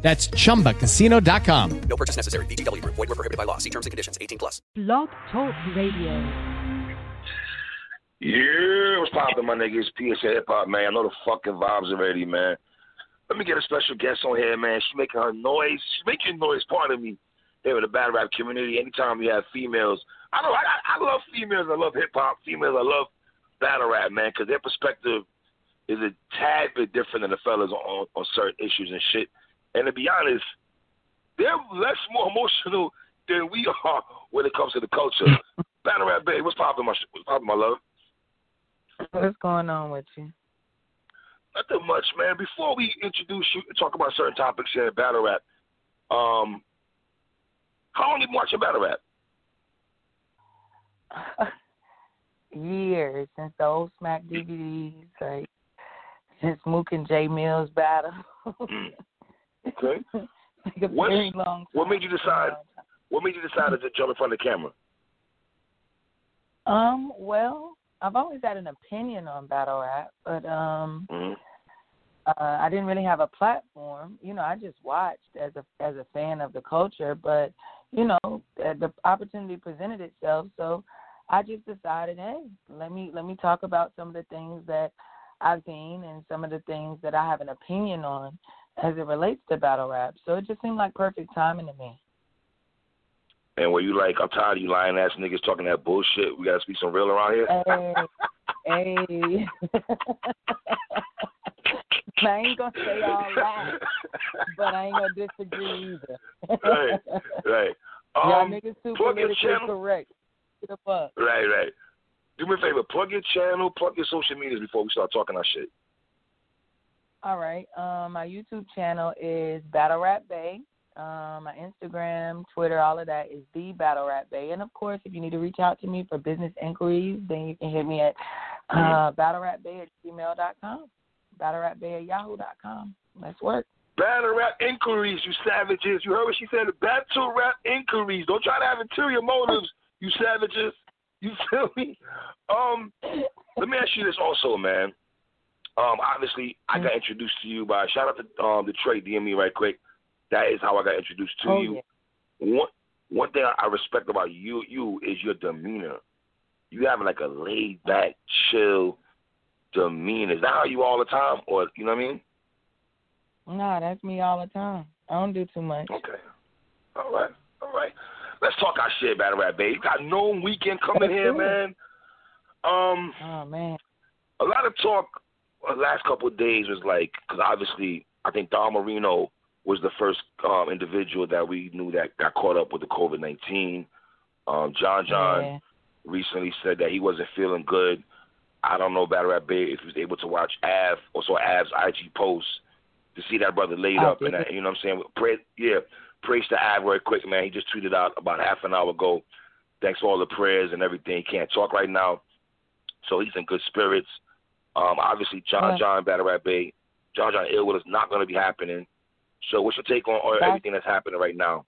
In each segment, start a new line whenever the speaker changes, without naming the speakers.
That's chumbacasino.com.
No purchase necessary. VGW Group. Void were prohibited by law. See terms and conditions. 18 plus.
Blog Talk Radio.
Yeah, what's poppin', my niggas? PSA Hip Hop, man. I know the fucking vibes already, man. Let me get a special guest on here, man. She's making her noise. She's making noise, part of me, here in the battle rap community. Anytime we have females, I know I, I love females. I love hip hop. Females, I love battle rap, man, because their perspective is a tad bit different than the fellas on, on certain issues and shit. And to be honest, they're less more emotional than we are when it comes to the culture. Battle rap, babe, what's poppin', my what's poppin', my love?
What's going on with you?
Nothing much, man. Before we introduce you and talk about certain topics here in battle rap, um, how long have you been watching battle rap?
Years since the old Smack DVDs, like since Mook and Jae Millz battle.
Okay.
like a
What-
very long time.
What made you decide? What made you decide to jump in front of the camera?
Um, well, I've always had an opinion on battle rap, but um
hmm
uh, I didn't really have a platform. You know, I just watched as a as a fan of the culture, but you know, uh, the opportunity presented itself, so I just decided, hey, let me let me talk about some of the things that I've seen and some of the things that I have an opinion on as it relates to battle rap. So it just seemed like perfect timing to me.
And were you like, I'm tired of you lying ass niggas talking that bullshit. We gotta speak some real around here.
Hey, hey. I ain't gonna say all that, but I ain't gonna disagree either.
Right, right.
Y'all
Um,
niggas too
plug your
politically
channel.
correct. Get the fuck.
Right, right. Do me a favor, plug your channel, plug your social medias before we start talking our shit.
All right. Um, my YouTube channel is Battle Rap Bay. Um, my Instagram, Twitter, all of that is the Battle Rap Bay. And of course, if you need to reach out to me for business inquiries, then you can hit me at uh, battlerapbay at gmail.com, battlerapbay at yahoo.com. Let's work.
Battle rap inquiries, you savages. You heard what she said? Battle rap inquiries. Don't try to have interior motives, you savages. You feel me? Um, let me ask you this also, man. Um, obviously, I got introduced to you by shout out to um Detroit DM me right quick. That is how I got introduced to
Oh,
you.
yeah.
One one thing I respect about you you is your demeanor. You have like a laid back, chill demeanor. Is that how you all the time, or you know what I mean?
Nah, that's me all the time. I don't do too much.
Okay. All right. All right. Let's talk our shit, Battle Rap Babe. You got no weekend coming here, man. Um,
Oh, man.
a lot of talk last couple of days was like, because obviously, I think Don Marino was the first um, individual that we knew that got caught up with the COVID 19. Um, John John
Yeah.
recently said that he wasn't feeling good. I don't know Battle Rap Babe if he was able to watch Av or saw Av's IG post to see that brother laid up and that, you know what I'm saying? Pray, yeah, praise to Av right quick, man. He just tweeted out about half an hour ago. Thanks for all the prayers and everything. He can't talk right now, so he's in good spirits. Um, obviously, John
Yeah.
John Battle Rap Bay, John John Ill Will is not going to be happening. So, what's your take on, on
That's-
everything that's happening right now?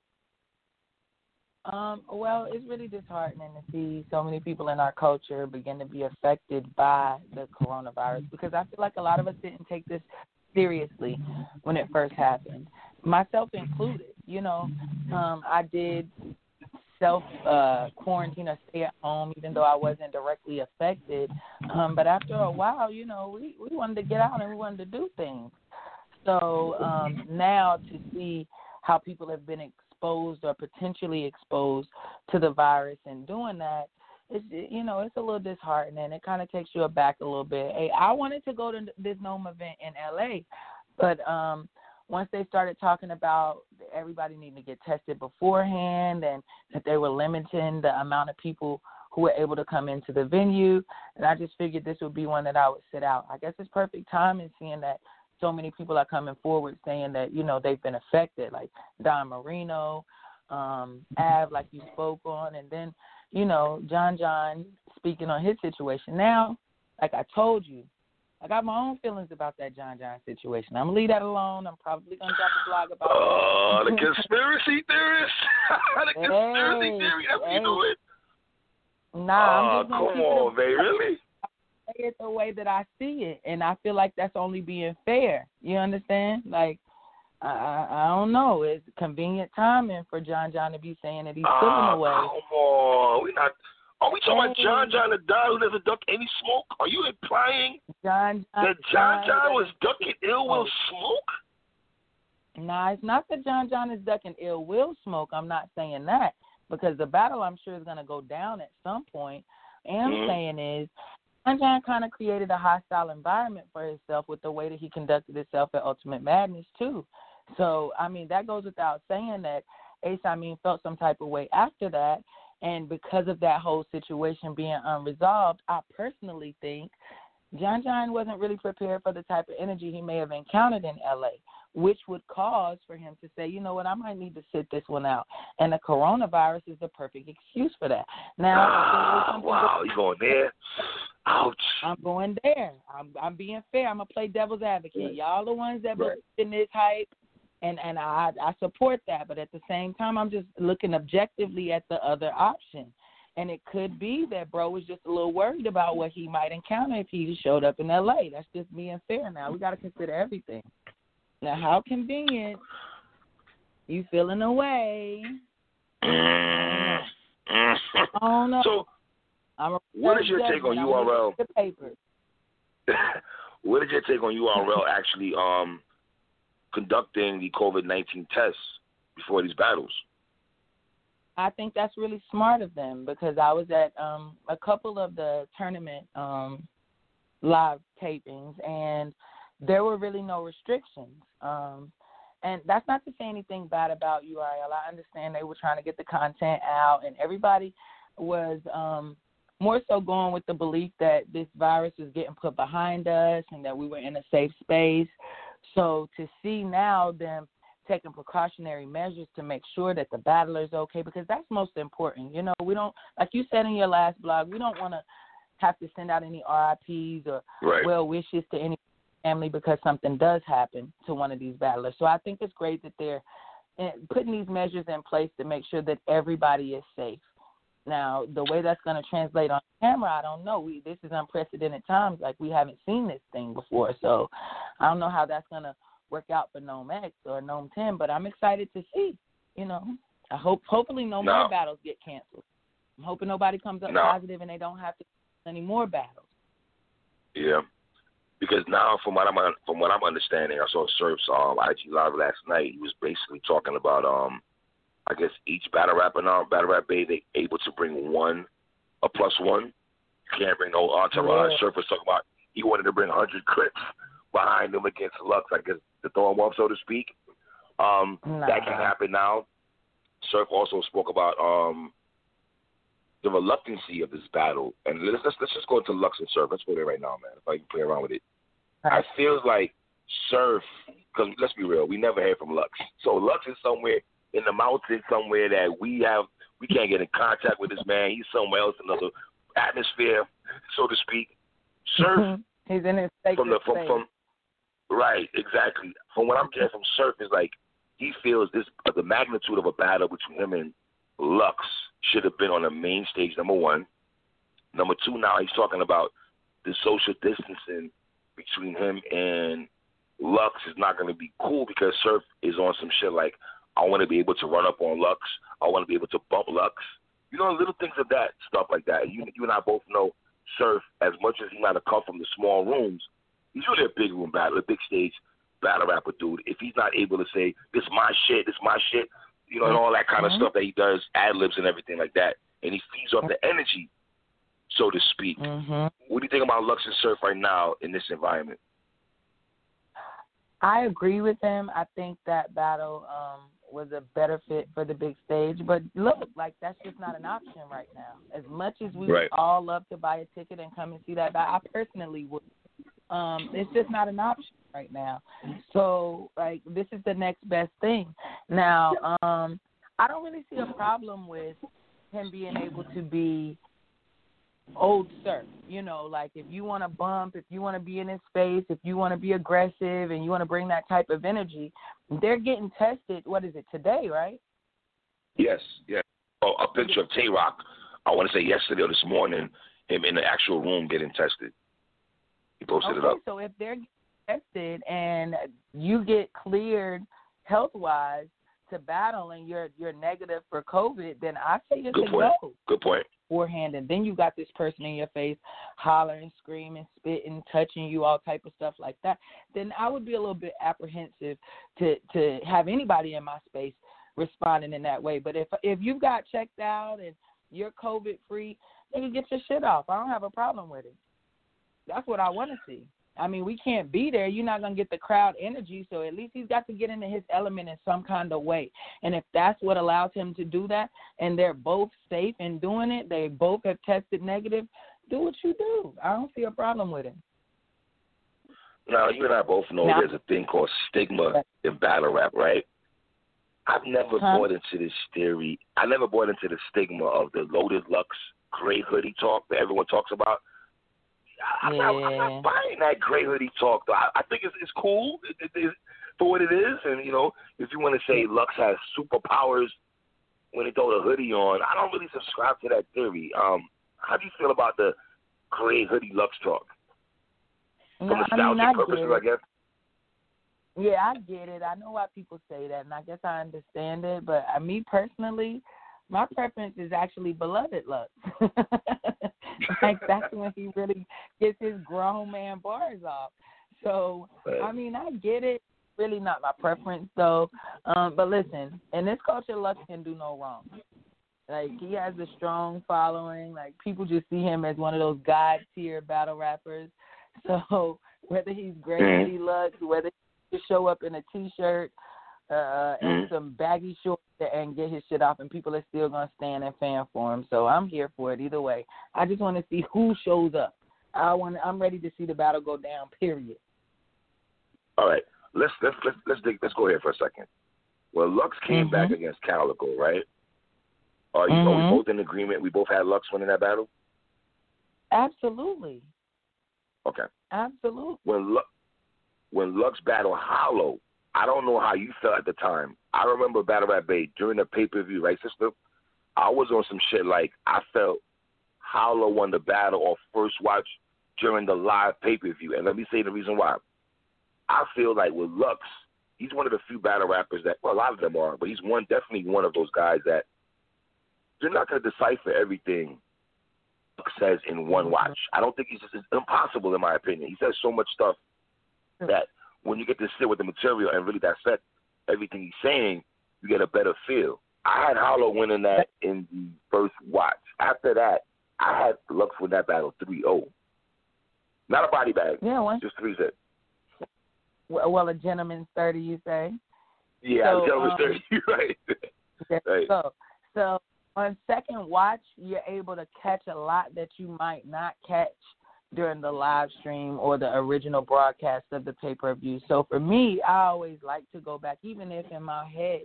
Um, well, it's really disheartening to see so many people in our culture begin to be affected by the coronavirus because I feel like a lot of us didn't take this seriously when it first happened, myself included. You know, um, I did self uh, quarantine or stay at home, even though I wasn't directly affected. Um, but after a while, you know, we we wanted to get out and we wanted to do things. So um, now to see how people have been exposed or potentially exposed to the virus and doing that, it's you know it's a little disheartening. It kind of takes you aback a little bit. Hey, I wanted to go to this NOME event in LA, but um, once they started talking about everybody needing to get tested beforehand and that they were limiting the amount of people who were able to come into the venue, and I just figured this would be one that I would sit out. I guess it's perfect timing seeing that so many people are coming forward saying that you know they've been affected, like Don Marino, um, Av, like you spoke on, and then you know John John speaking on his situation. Now, like I told you, I got my own feelings about that John John situation. I'm gonna leave that alone. I'm probably gonna drop a blog about
Oh,
it.
the conspiracy theorist. the conspiracy
Hey,
theory. That's
hey.
you doing.
Nah,
Oh,
I'm just
come
it
on, babe. Really?
I say it the way that I see it, and I feel like that's only being fair. You understand? Like, I I, I don't know. It's convenient timing for John John to be saying that he's feeling ah,
Oh,
away.
come on. we're not. Are we talking about John John the guy who doesn't duck any smoke? Are you implying
John John.
that John John was ducking Ill Will smoke?
Nah, it's not that John John is ducking Ill Will smoke. I'm not saying that because the battle I'm sure is going to go down at some point. And I'm
Mhm.
saying is John John kind of created a hostile environment for himself with the way that he conducted himself at Ultimate Madness too. So I mean that goes without saying that Ace I mean felt some type of way after that. And because of that whole situation being unresolved, I personally think John John wasn't really prepared for the type of energy he may have encountered in LA, which would cause for him to say, you know what, I might need to sit this one out. And the coronavirus is the perfect excuse for that. Now, if there was
Ah, wow, you going there? Ouch.
I'm going there. I'm I'm being fair. I'm gonna play devil's advocate. Y'all the ones that
Right.
believe in this hype, and and I I support that. But at the same time, I'm just looking objectively at the other option. And it could be that bro was just a little worried about what he might encounter if he showed up in L.A. That's just being fair. Now we got to consider everything. Now, how convenient you feeling away?
Mm, mm.
I don't know.
So,
I'm a
what is your take on
judgment. I'm gonna
URL?
The paper.
what is your take on URL actually um, conducting the COVID nineteen tests before these battles?
I think that's really smart of them because I was at um a couple of the tournament um live tapings and there were really no restrictions. Um and that's not to say anything bad about URL. I understand they were trying to get the content out and everybody was um more so going with the belief that this virus was getting put behind us and that we were in a safe space. So to see now them taking precautionary measures to make sure that the battler's okay because that's most important. You know, we don't like you said in your last blog, we don't want to have to send out any RIPs or
Right.
well wishes to any family because something does happen to one of these battlers. So I think it's great that they're eh, putting these measures in place to make sure that everybody is safe. Now, the way that's going to translate on camera, I don't know. We this is unprecedented times. Like we haven't seen this thing before, so I don't know how that's going to work out for NOME X or NOME Ten. But I'm excited to see. You know, I hope hopefully no,
No.
more battles get canceled. I'm hoping nobody comes up
No.
positive and they don't have to any more battles.
Yeah, because now from what I'm from what I'm understanding, I saw Surf's um, IG live last night. He was basically talking about um, I guess each battle rap rapper now, battle rap bay, they able to bring one, a plus one. You can't bring no entourage.
Yeah.
Surf was talking about he wanted to bring 100 clips behind him against Lux, I guess to throw him off, so to speak. Um, That can happen now. Surf also spoke about um, the reluctancy of this battle, and let's let's, let's just go into Lux and Surf. Let's go there right now, man. If I can play around with it, I feel like Surf, because let's be real, we never heard from Lux. So Lux is somewhere in the mountains, somewhere that we have we can't get in contact with this man. He's somewhere else, another atmosphere, so to speak. Surf mm-hmm.
He's in his
from the from
space.
from right exactly from what I'm getting from Surf is like he feels this the magnitude of a battle between him and Lux should have been on the main stage. Number one, number two. Now he's talking about the social distancing between him and Lux is not going to be cool because Surf is on some shit like I want to be able to run up on Lux. I want to be able to bump Lux. You know, little things of that stuff like that. You you and I both know Surf as much as he might have come from the small rooms. He's really a big room battle, a big stage battle rapper dude. If he's not able to say this my shit, this my shit, you know, and all that kind of
Mhm.
stuff that he does, ad libs and everything like that, and he feeds off the energy, so to speak.
hmm
What do you think about Lux and Surf right now in this environment?
I agree with him. I think that battle um, was a better fit for the big stage. But look, like that's just not an option right now. As much as we
Right.
all love to buy a ticket and come and see that battle, I personally would. Um, it's just not an option right now. So like this is the next best thing. Now, um, I don't really see a problem with him being able to be old sir. You know, like if you want to bump, if you want to be in his space, if you want to be aggressive and you want to bring that type of energy, they're getting tested. What is it today, right?
Yes, yes. Oh, a picture of Tay Roc. I want to say yesterday or this morning, him in the actual room getting tested. He posted
okay,
it up.
so if they're tested and you get cleared health wise to battle and you're you're negative for COVID, then I say it's
Good point.
go
Good point.
Beforehand. And then you got this person in your face hollering, screaming, spitting, touching you, all type of stuff like that. Then I would be a little bit apprehensive to to have anybody in my space responding in that way. But if if you've got checked out and you're COVID free, then you get your shit off. I don't have a problem with it. That's what I want to see. I mean, we can't be there. You're not going to get the crowd energy, so at least he's got to get into his element in some kind of way. And if that's what allows him to do that, and they're both safe in doing it, they both have tested negative, do what you do. I don't see a problem with it.
Now, you and I both know
Now-
there's a thing called stigma in battle rap, right? I've never
Huh?
bought into this theory. I never bought into the stigma of the loaded Lux gray hoodie talk that everyone talks about. I- I'm, not, I'm not buying that gray hoodie talk, though. I, I think it's, it's cool it, it, it, for what it is. And, you know, if you want to say Lux has superpowers when he throw the hoodie on, I don't really subscribe to that theory. Um, how do you feel about the gray hoodie Lux talk? For
No, I mean, I
purposes, I guess.
Yeah, I get it. I know why people say that, and I guess I understand it. But uh, me personally, my preference is actually beloved Lux. like that's when he really gets his grown man bars off. So I mean, I get it. Really not my preference though. Um, but listen, in this culture, Lux can do no wrong. Like he has a strong following. Like people just see him as one of those god tier battle rappers. So whether he's great
Mhm.
he Lux, whether he show up in a t-shirt uh, and
Mhm.
some baggy shorts and get his shit off, and people are still gonna stand and fan for him. So I'm here for it either way. I just want to see who shows up. I want. I'm ready to see the battle go down. Period.
All right, let's let's let's let's dig, let's go here for a second. Well, Lux came
Mhm.
back against Calicoe, right? Are you are
Mhm.
we both in agreement? We both had Lux winning that battle.
Absolutely.
Okay.
Absolutely.
When Lux when Lux battled Hollow, I don't know how you felt at the time. I remember Battle Rap Bay during the pay per view, right, sister? I was on some shit like I felt Hollow won the battle or first watch during the live pay per view, and let me say the reason why. I feel like with Lux, he's one of the few battle rappers that well, a lot of them are, but he's one definitely one of those guys that you're not going to decipher everything Lux says in one watch. I don't think he's it's impossible in my opinion. He says so much stuff that when you get to sit with the material and really dissect everything he's saying, you get a better feel. I had Hollow winning that in the first watch. After that, I had Lux win that battle 3-0. Not a body bag,
Yeah. One.
just three zip.
Well, well, a gentleman's thirty, you say.
Yeah,
So,
I'm telling
um,
you, you're right.
There
Right.
go. So on second watch, you're able to catch a lot that you might not catch during the live stream or the original broadcast of the pay per view. So for me, I always like to go back, even if in my head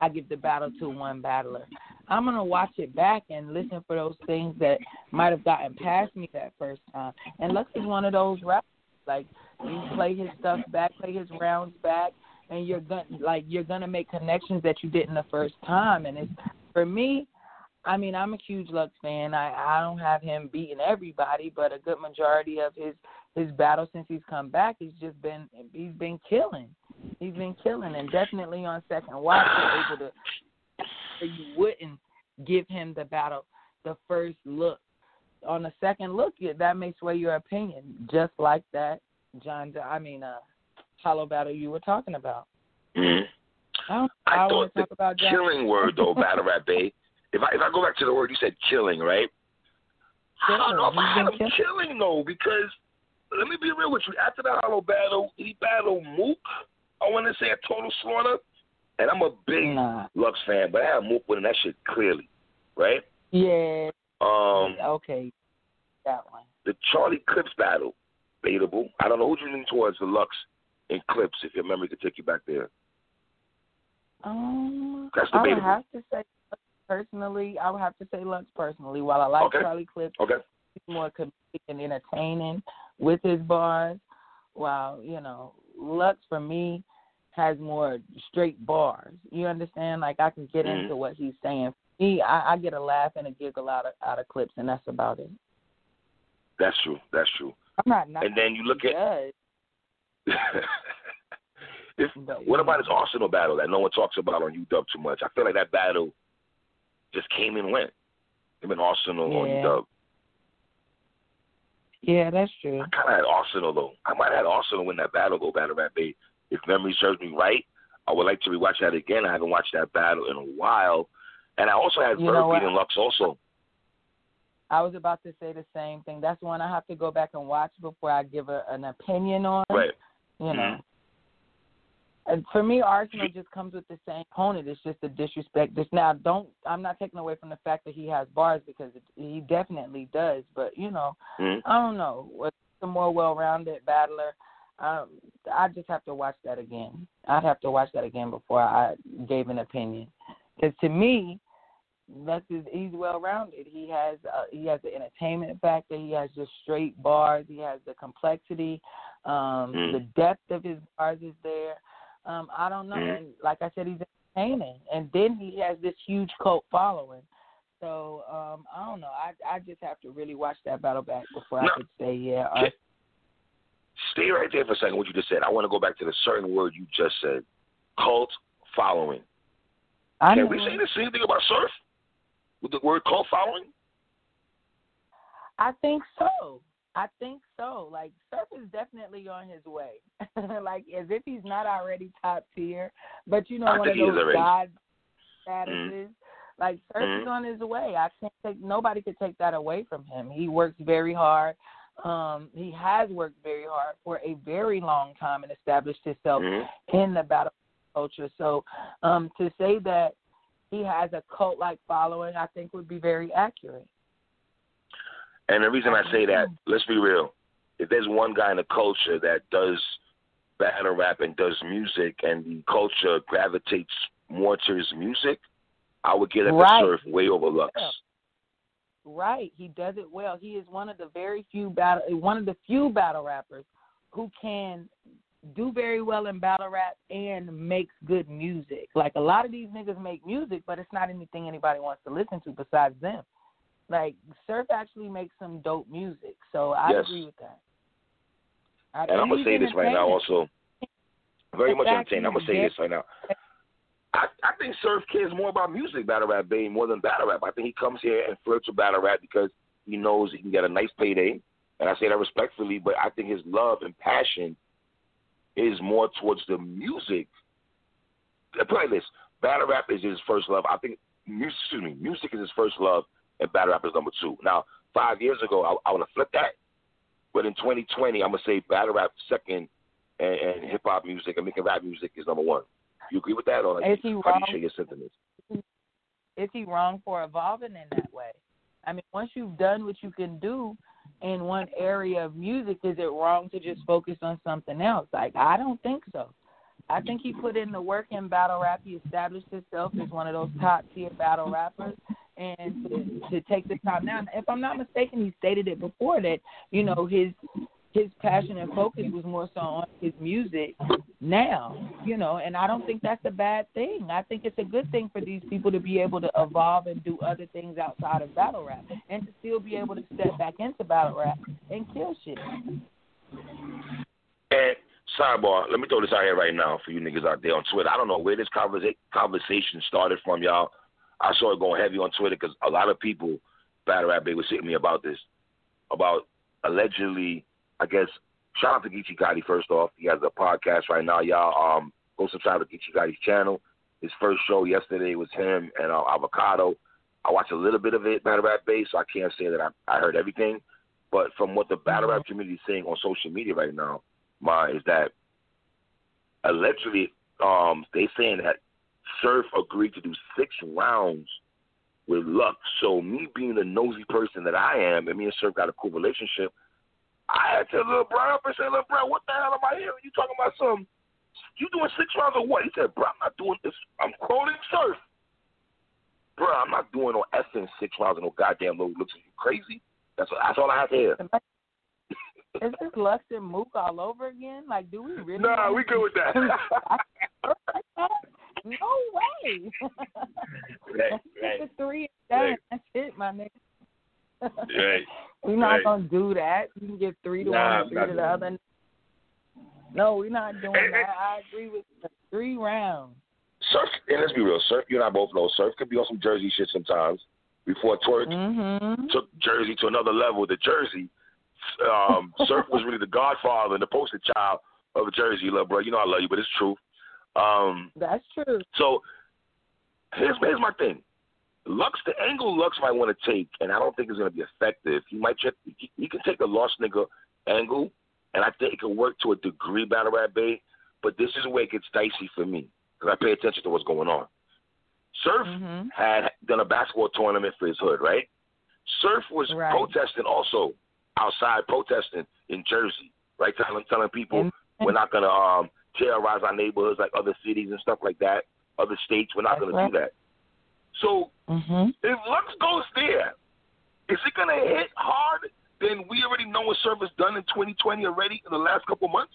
I give the battle to one battler. I'm gonna watch it back and listen for those things that might have gotten past me that first time. And Lux is one of those rappers. Like you play his stuff back, play his rounds back, and you're gonna like you're gonna make connections that you didn't the first time. And it's for me. I mean, I'm a huge Lux fan. I I don't have him beating everybody, but a good majority of his his battle since he's come back, he's just been he's been killing. He's been killing, and definitely on second watch, you're able to. You wouldn't give him the battle the first look. On the second look, that may sway your opinion, just like that John. I mean, uh, hollow battle you were talking about.
Mhm.
I don't.
I
I,
thought the killing word though, battle rap bay. If I if I go back to the word you said killing, right? I don't know if I had him killing though, because let me be real with you. After the hollow battle, he battled Mook. I want to say a total slaughter, and I'm a big
Nah.
Lux fan, but I have Mook winning that shit clearly, right?
Yeah.
Um,
Okay. That one.
the Charlie Clips battle, debatable. I don't know who you lean towards the Lux and Clips, if your memory could take you back there.
Um,
That's
I would have to say personally, I would have to say Lux personally. While I like
Okay.
Charlie Clips,
Okay.
he's more comedic and entertaining with his bars. While you know, Lux for me has more straight bars. You understand? Like I can get
Mhm.
into what he's saying. Me, I, I get a laugh and a giggle out of out of clips, and that's about it.
That's true. That's true.
I'm not not
And then you look at if what about his Arsenal battle that no one talks about on UW too much? I feel like that battle just came and went. Him and Arsenal on
Yeah.
UW.
Yeah, that's true.
I kind of had Arsenal though. I might have had Arsenal win that battle go Battle Rap Bay. If memory serves me right, I would like to rewatch that again. I haven't watched that battle in a while, and I also had
You know
beating Lux also.
I was about to say the same thing. That's one I have to go back and watch before I give a, an opinion on.
Right.
You know.
Mhm.
And for me, Arsenal just comes with the same opponent. It's just a disrespect. Just now, don't. I'm not taking away from the fact that he has bars because it, he definitely does. But you know,
Mhm.
I don't know. What's a more well-rounded battler? Um, I just have to watch that again. I'd have to watch that again before I gave an opinion. Because to me, that's is he's well-rounded. He has uh, he has the entertainment factor. He has just straight bars. He has the complexity. Um,
Mm.
The depth of his bars is there. Um, I don't know.
Mhm.
And like I said, he's entertaining. And then he has this huge cult following. So um, I don't know. I I just have to really watch that battle back before
No.
I could say yeah. Or,
Stay right there for a second. What you just said. I want to go back to the certain word you just said. Cult following.
I
Can
know
we say the same thing about surf with the word cult following?
I think so. I think so. Like Surf is definitely on his way. like as if he's not already top tier. But you know,
I
one of those god statuses. Like Surf is
Mhm.
on his way. I can't take nobody could take that away from him. He works very hard. Um, he has worked very hard for a very long time and established himself
Mhm.
in the battle culture. So um, to say that he has a cult like following, I think would be very accurate.
And the reason I say that, let's be real. If there's one guy in the culture that does battle rap and does music, and the culture gravitates more to his music, I would give it
Right.
to Surf way over Lux.
Yeah. Right, he does it well. He is one of the very few battle, one of the few battle rappers who can do very well in battle rap and makes good music. Like a lot of these niggas make music, but it's not anything anybody wants to listen to besides them. Like Surf actually makes some dope music, so I
Yes.
agree with that. I,
And I'm gonna say this right now also. Very much entertaining. I'm gonna say this right now. I, I think Surf cares more about music battle rap Bay more than battle rap. I think he comes here and flirts with battle rap because he knows he can get a nice payday. And I say that respectfully, but I think his love and passion is more towards the music. Like this: battle rap is his first love. I think music, excuse me, music is his first love, and battle rap is number two. Now, five years ago, I, I would have flipped that, but in 2020, I'm gonna say battle rap second, and, and hip hop music and making rap music is number one. You agree with that, or
Is he
how do you share your sentiments?
is he wrong for evolving in that way? I mean, once you've done what you can do in one area of music, is it wrong to just focus on something else? Like, I don't think so. I think he put in the work in battle rap. He established himself as one of those top tier battle rappers. And to, to take the time now, if I'm not mistaken, he stated it before that you know his his passion and focus was more so on his music now, you know, and I don't think that's a bad thing. I think it's a good thing for these people to be able to evolve and do other things outside of battle rap and to still be able to step back into battle rap and kill shit.
And sidebar, let me throw this out here right now for you niggas out there on Twitter. I don't know where this conversa- conversation started from, y'all. I saw it going heavy on Twitter because a lot of people, battle rap, they was hitting me about this, about allegedly, I guess. Shout out to Geechi Gotti first off. He has a podcast right now, y'all. Um, go subscribe to Geechi Gotti's channel. His first show yesterday was him and uh, Avocado. I watched a little bit of it, battle rap based, so I can't say that I, I heard everything. But from what the battle rap community is saying on social media right now, Ma, is that allegedly um, they saying that Surf agreed to do six rounds with Lux. So me being the nosy person that I am, and me and Surf got a cool relationship, I had to little bro up and say, "Little bro, what the hell am I hearing? You talking about some You doing six rounds of what? He said, bro, I'm not doing this. I'm quoting surf. Bro, I'm not doing no effing six rounds of no goddamn Loaded Lux. Are you crazy? That's what, that's all I have to hear.
Is this Lux and Mook all over again? Like, do we really?
Nah, we good with that.
no way.
right, right.
Three and
Right.
That's it, my nigga.
Right.
We're not
Right.
gonna do that. You can get three to
Nah,
one, three to the other. No, we're not doing that. I agree with you. three rounds.
Surf, and let's be real, Surf, you and I both know, Surf could be on some Jersey shit sometimes. Before Twork
Mm-hmm.
took Jersey to another level, the Jersey, um, Surf was really the godfather and the poster child of Jersey, love, bro. You know I love you, but it's true. Um,
That's true.
so here's here's my thing. Lux, the angle Lux might want to take, and I don't think it's going to be effective. He might check. He, he can take the lost nigga angle, and I think it can work to a degree, Battle Rap Bay. But this is where it gets dicey for me because I pay attention to what's going on. Surf
Mhm.
had done a basketball tournament for his hood, right? Surf was
Right.
protesting also outside protesting in Jersey, right? Telling telling people
And-
we're not gonna um terrorize our neighborhoods like other cities and stuff like that, other states. We're not
That's
gonna do that. So
Mhm.
if Lux goes there, is it gonna hit hard? Then we already know what Surf has done in 2020 already in the last couple months.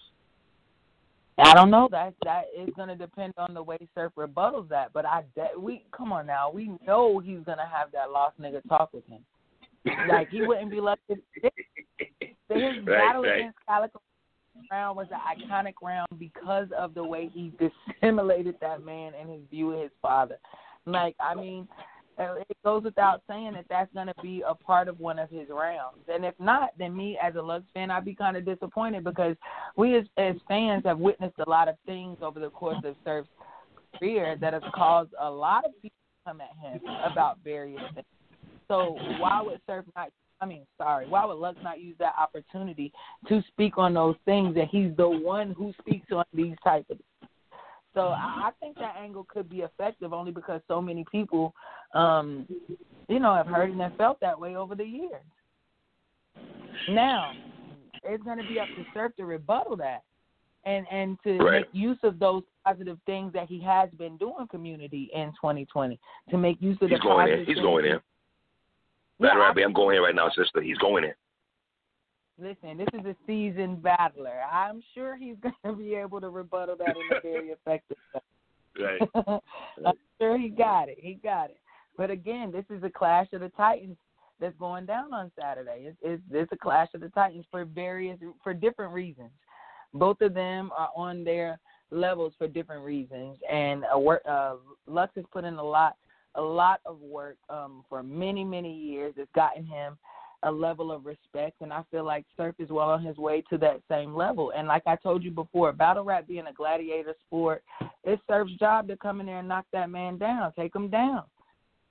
I don't know. That that is going to depend on the way Surf rebuttals that. But I de- we come on now. We know he's going to have that lost nigga talk with him. Like he wouldn't be left. His, his
Right,
battle
right.
against Calicoe round was an iconic round because of the way he dissimulated that man and his view of his father. Like I mean, uh, it goes without saying that that's going to be a part of one of his rounds. And if not, then me as a Lux fan, I'd be kind of disappointed because we as, as fans have witnessed a lot of things over the course of Surf's career that has caused a lot of people to come at him about various things. So why would Surf not? I mean, sorry, why would Lux not use that opportunity to speak on those things? And he's the one who speaks on these type of. So I, I think that angle could be effective only because so many people, um, you know, have heard and have felt that way over the years. Now, it's going to be up to Surf to rebuttal that, and and to
Right.
make use of those positive things that he has been doing community in 2020 to make use of
He's
the
going in. He's going in. Battle
I
Rap Bay, I'm going in right now, sister. He's going in.
Listen, this is a seasoned battler. I'm sure he's going to be able to rebuttal that in a very effective way.
Right.
I'm sure he got it. He got it. But again, this is a clash of the Titans that's going down on Saturday. It's, it's, it's a clash of the Titans for various, for different reasons. Both of them are on their levels for different reasons, and uh, work, uh, Lux has put in a lot, a lot of work um, for many, many years. It's gotten him a level of respect, and I feel like Surf is well on his way to that same level. And like I told you before, battle rap being a gladiator sport, it's Surf's job to come in there and knock that man down, take him down,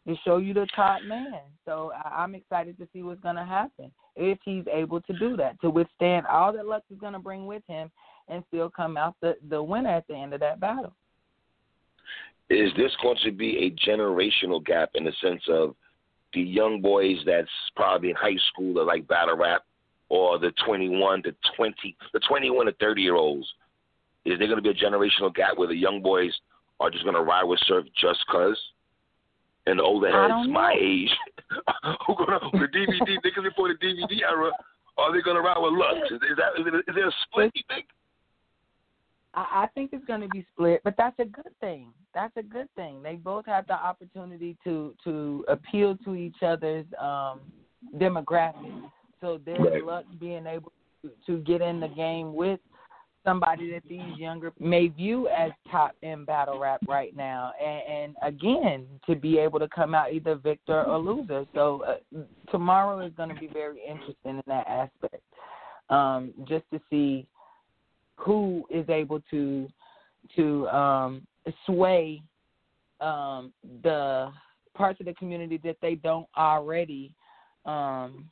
to show you the top man. So I'm excited to see what's going to happen if he's able to do that, to withstand all that Lux is going to bring with him and still come out the, the winner at the end of that battle.
Is this going to be a generational gap in the sense of the young boys that's probably in high school that like battle rap, or the 21 to 20, the 21 to 30 year olds? Is there going to be a generational gap where the young boys are just going to ride with Surf just cause? And the older heads, my age, who gonna the DVD niggas before the DVD era, are they gonna ride with Lux? Is, is that is there a split? You think?
I, I think it's going to be split, but that's a good thing. That's a good thing. They both have the opportunity to to appeal to each other's um, demographic. So there's
Right.
Lux being able to, to get in the game with somebody that these younger may view as top in battle rap right now, and, and again to be able to come out either victor or loser. So uh, tomorrow is going to be very interesting in that aspect, um, just to see who is able to to um, sway um, the parts of the community that they don't already um,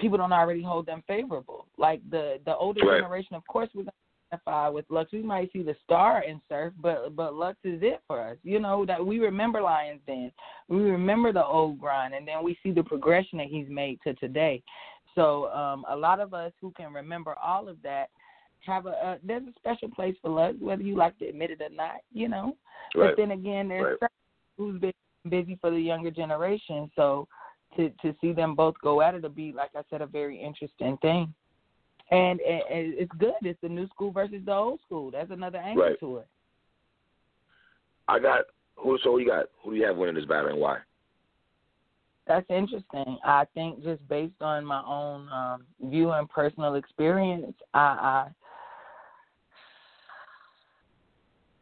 people don't already hold them favorable. Like the the older
Right.
generation, of course, we're gonna identify with Lux. We might see the star in Surf, but but Lux is it for us. You know that we remember Lions Den, we remember the old grind, and then we see the progression that he's made to today. So um, a lot of us who can remember all of that have a, a there's a special place for Lux, whether you like to admit it or not, you know.
Right.
But then again, there's
Right.
who's been busy for the younger generation, so to to see them both go at it will be, like I said, a very interesting thing. And, and, and it's good. It's the new school versus the old school. That's another angle
Right.
to it.
I got who? So you got who do you have winning this battle and why?
That's interesting. I think just based on my own um, view and personal experience, I I,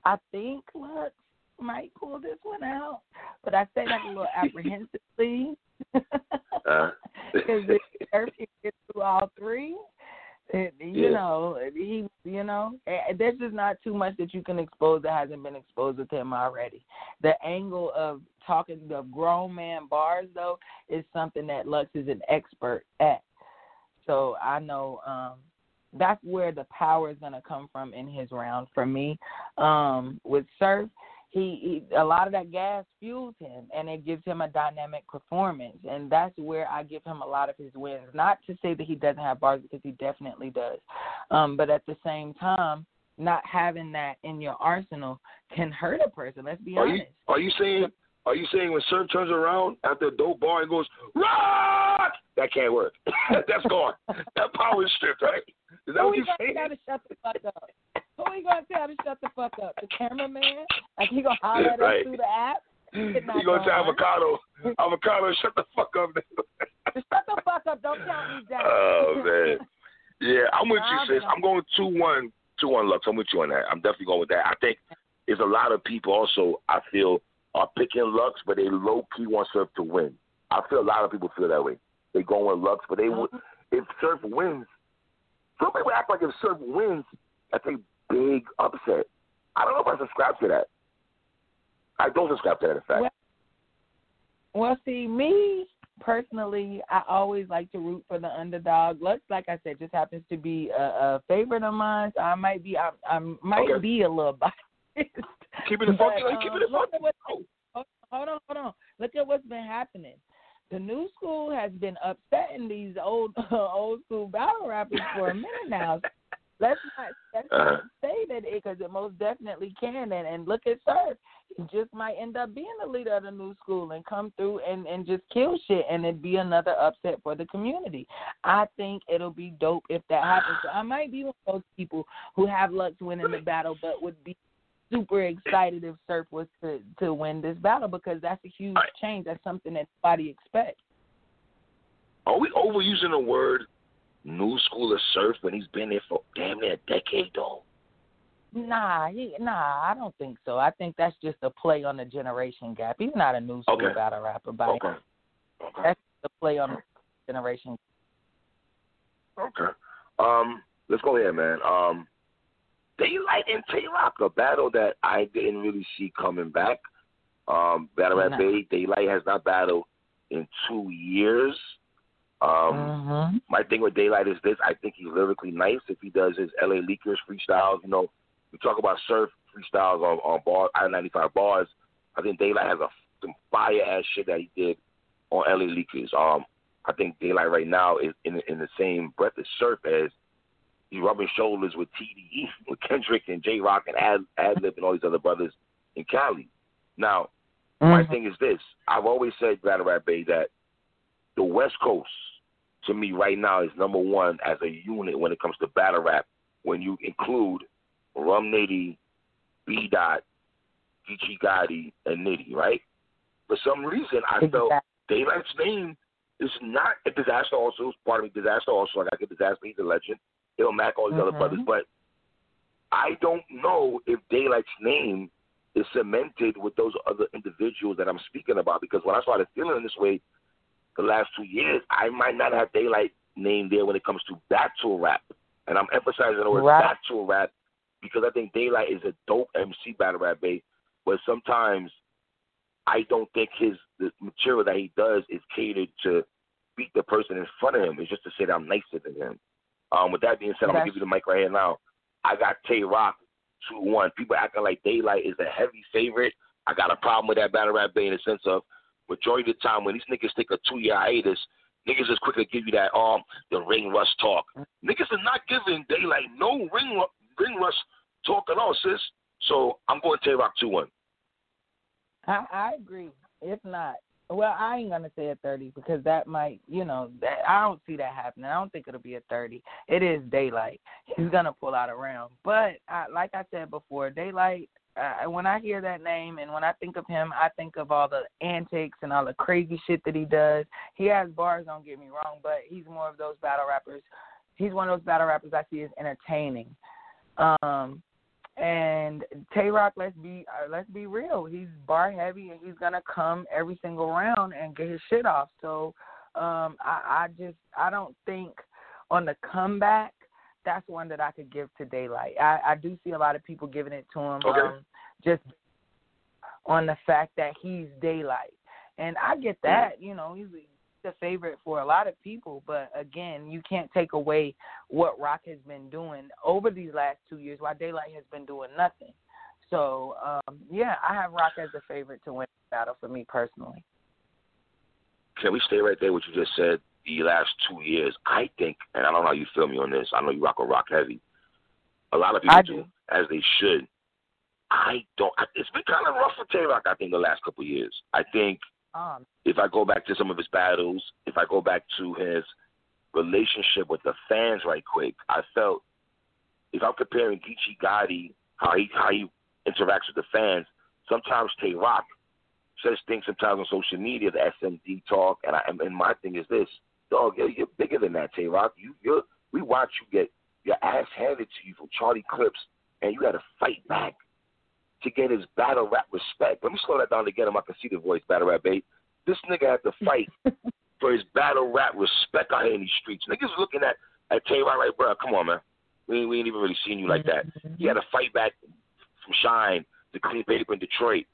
I think Lux might pull this one out, but I say that a little apprehensively
Uh,
because if Irv can get through all three, it, you
Yeah.
know he, you know, there's just not too much that you can expose that hasn't been exposed to him already. The angle of talking the grown man bars though is something that Lux is an expert at. So I know um that's where the power is gonna come from in his round for me. Um with Surf, he, he a lot of that gas fuels him and it gives him a dynamic performance and that's where I give him a lot of his wins. Not to say that he doesn't have bars because he definitely does. Um but at the same time not having that in your arsenal can hurt a person. Let's be
are
honest.
you are you saying are you saying when Surf turns around after a dope bar and goes rock? That can't work. That's gone. That power is stripped, right? Is that
Who
what
gonna
saying?
tell to shut the fuck up? Who we gonna tell to shut the fuck up? The cameraman? Like he gonna holler at
Right.
us through the app?
You gonna
going on.
avocado? Avocado, shut the fuck up.
Shut the fuck up. Don't count me down.
oh man. Yeah, I'm with you, sis. I'm going two one, two one Lux. I'm with you on that. I'm definitely going with that. I think there's a lot of people also. I feel are picking Lux, but they low key want Surf to win. I feel a lot of people feel that way. They going with Lux, but they uh-huh. would if Surf wins. Some people act like if Surf wins, that's a big upset. I don't know if I subscribe to that. I don't subscribe to that. In fact,
Well- Well, see, me personally, I always like to root for the underdog. Lux, like I said, just happens to be a, a favorite of mine. So I might be, I, I might
Okay.
be a little biased.
keeping it funky,
But, um,
it
look
funky.
at what- hold hold on, hold on. Look at what's been happening. The new school has been upsetting these old uh, old school battle rappers for a minute now. Let's not let's
Uh-huh.
not say that it because it most definitely can. And and look at Sir, he just might end up being the leader of the new school and come through and and just kill shit, and it'd be another upset for the community. I think it'll be dope if that happens. So I might be one of those people who have Lux winning the battle, but would be super excited if Surf was to to win this battle because that's a huge
Right.
change. That's something that nobody expects.
Are we overusing the word new school of surf when he's been there for damn near a decade though?
Nah, he nah, I don't think so. I think that's just a play on the generation gap. He's not a new school
Okay.
battle rapper by
Okay. Okay.
that's the play on the generation.
Okay. Um, let's go ahead, man. Um, Daylyt and Tay Roc, a battle that I didn't really see coming back. Um, battle at
No.
Bay, Daylyt has not battled in two years. Um,
mm-hmm.
my thing with Daylyt is this: I think he's lyrically nice. If he does his LA Leakers freestyles, you know, we talk about surf freestyles on on bar I ninety five bars. I think Daylyt has a some fire ass shit that he did on LA Leakers. Um, I think Daylyt right now is in in the same breath as Surf as he's rubbing shoulders with TDE, with Kendrick and Jay Rock and Ad Adlib and all these other brothers in Cali. Now, my
Mm-hmm.
thing is this: I've always said, Battle Rap Bay, that the West Coast, to me right now, is number one as a unit when it comes to battle rap. When you include Rum Nitty, B Dot, Geechi Gotti, and Nitty, right? For some reason, I felt Daylyt's name is not a disaster. Also, part of me, Dizaster. Also, like I get Dizaster. He's a legend. He'll Mac all these other
Mhm.
brothers, but I don't know if Daylyt's name is cemented with those other individuals that I'm speaking about. Because when I started feeling this way the last two years, I might not have Daylyt name there when it comes to battle rap, and I'm emphasizing the word
Right.
battle rap because I think Daylyt is a dope MC battle rap babe, but sometimes I don't think his the material that he does is catered to beat the person in front of him. It's just to say that I'm nicer than him. Um, with that being said, I'm gonna give you the mic right here now. I got Tay Roc two one. People acting like Daylyt is a heavy favorite. I got a problem with that battle rap bay in the sense of majority of the time when these niggas take a two year hiatus, Niggas is quick to give you that um the ring rush talk. Niggas are not giving Daylyt no ring ring rush talk at all, sis. So I'm going Tay Roc two one.
I, I agree. If not, well, I ain't gonna say a thirty because that might, you know, that I don't see that happening. I don't think it'll be a thirty. It is Daylyt. He's gonna pull out a round, but I, like I said before, Daylyt. Uh, when I hear that name and when I think of him, I think of all the antics and all the crazy shit that he does. He has bars, don't get me wrong, but he's more of those battle rappers. He's one of those battle rappers I see as entertaining. Um, and Tay Roc, let's be uh, let's be real. He's bar heavy, and he's gonna come every single round and get his shit off. So um, I, I just I don't think on the comeback that's one that I could give to Daylyt. I, I do see a lot of people giving it to him
Okay.
um, just on the fact that he's Daylyt, and I get that. You know, he's the favorite for a lot of people, but again, you can't take away what Roc has been doing over these last two years while Daylyt has been doing nothing. So, um, yeah, I have Roc as a favorite to win the battle for me personally.
Can we stay right there? What you just said. The last two years, I think, and I don't know how you feel me on this. I know you rock with Roc heavy. A lot of people do,
do.
as they should. I don't. It's been kind of rough for Tay Roc. I think the last couple of years. I think
Um,
if I go back to some of his battles, if I go back to his relationship with the fans right quick, I felt if I'm comparing Geechi Gotti, how he how he interacts with the fans, sometimes Tay Roc says things sometimes on social media, the SMD talk, and I and my thing is this, dog, you're, you're bigger than that, Tay Roc. You you we watch you get your ass handed to you from Charlie Clips, and you had to fight back to get his battle rap respect. Let me slow that down to get him. I can see the voice battle rap, babe. This nigga had to fight for his battle rap respect out here in these streets. Niggas looking at at Tay Roc like, bro, come on, man. We ain't, we ain't even really seen you like that. He had to fight back from Shine to Clean Paper in Detroit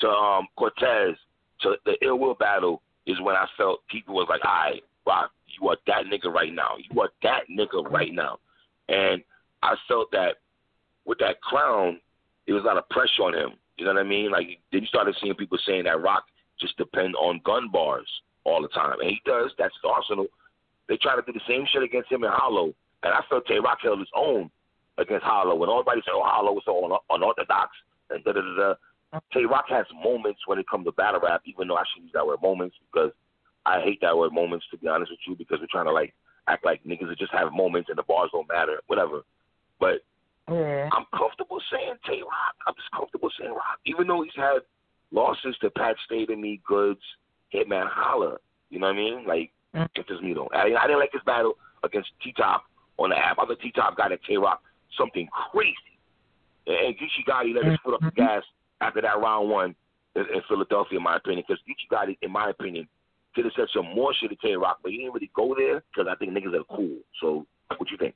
to um Cortez to the Ill Will battle is when I felt people was like, all right, Roc, you are that nigga right now. You are that nigga right now. And I felt that with that crown, it was a lot of pressure on him. You know what I mean? Like then you started seeing people saying that Roc just depend on gun bars all the time, and he does. That's his arsenal. They try to do the same shit against him in Hollow, and I felt Tay Roc held his own against Hollow. When everybody say, "Oh, Hollow is so un- unorthodox," and da da da da. Tay Roc has moments when it comes to battle rap, even though I shouldn't use that word moments because I hate that word moments to be honest with you because we're trying to like act like niggas that just have moments and the bars don't matter, whatever. But
yeah.
I'm comfortable saying Tay Roc. I'm just comfortable saying Roc, even though he's had losses to Pat Stay to me, Goodz, Hitman Holla. You know what I mean? Like
Mm.
it's just me though. I, I didn't like his battle against T Top on the app. I thought T Top got at Tay Roc something crazy, and, and Geechi Gotti let his foot up the gas after that round one in, in Philadelphia, in my opinion. Because Geechi Gotti, in my opinion, could have said some more shit to Tay Roc, but he didn't really go there because I think niggas are cool. So what you think?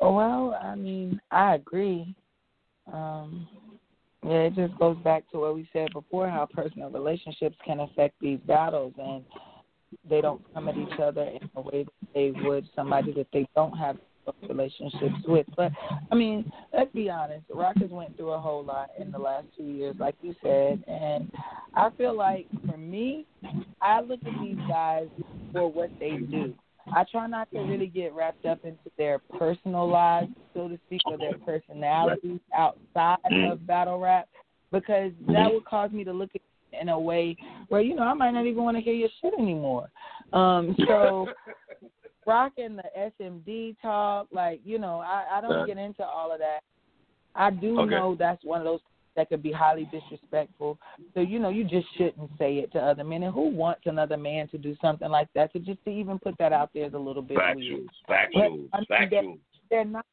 Oh, well, I mean, I agree. Um, yeah, it just goes back to what we said before, how personal relationships can affect these battles, and they don't come at each other in a way that they would somebody that they don't have relationships with. But I mean, let's be honest, Roc has went through a whole lot in the last two years, like you said, and I feel like for me, I look at these guys for what they do. I try not to really get wrapped up into their personal lives, so to speak, or their personalities outside of battle rap, because that would cause me to look at it in a way where you know I might not even want to hear your shit anymore. Um, so rocking the SMD talk, like you know, I, I don't get into all of that. I do
Okay.
know that's one of those that could be highly disrespectful. So you know, you just shouldn't say it to other men. And who wants another man to do something like that? So just to even put that out there is a little bit weird.
Factuals, factuals,
But, I mean,
factuals.
They're not.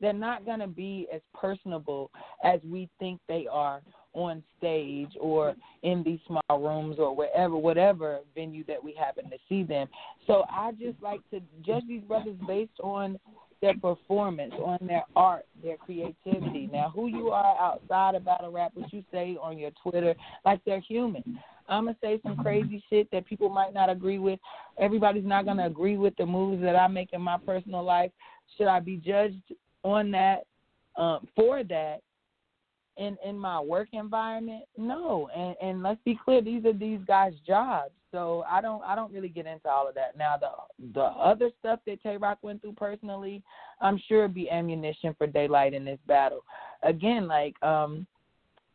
They're not going to be as personable as we think they are on stage or in these small rooms or wherever, whatever venue that we happen to see them. So I just like to judge these brothers based on their performance, on their art, their creativity. Now, who you are outside of battle rap, what you say on your Twitter, like they're human. I'm gonna say some crazy shit that people might not agree with. Everybody's not gonna agree with the moves that I make in my personal life. Should I be judged on that, um, for that? In in my work environment? No. And and let's be clear these are these guys jobs. So i don't i don't really get into all of that. Now the the other stuff that Tay Roc went through personally i'm sure be ammunition for Daylyt in this battle. Again like um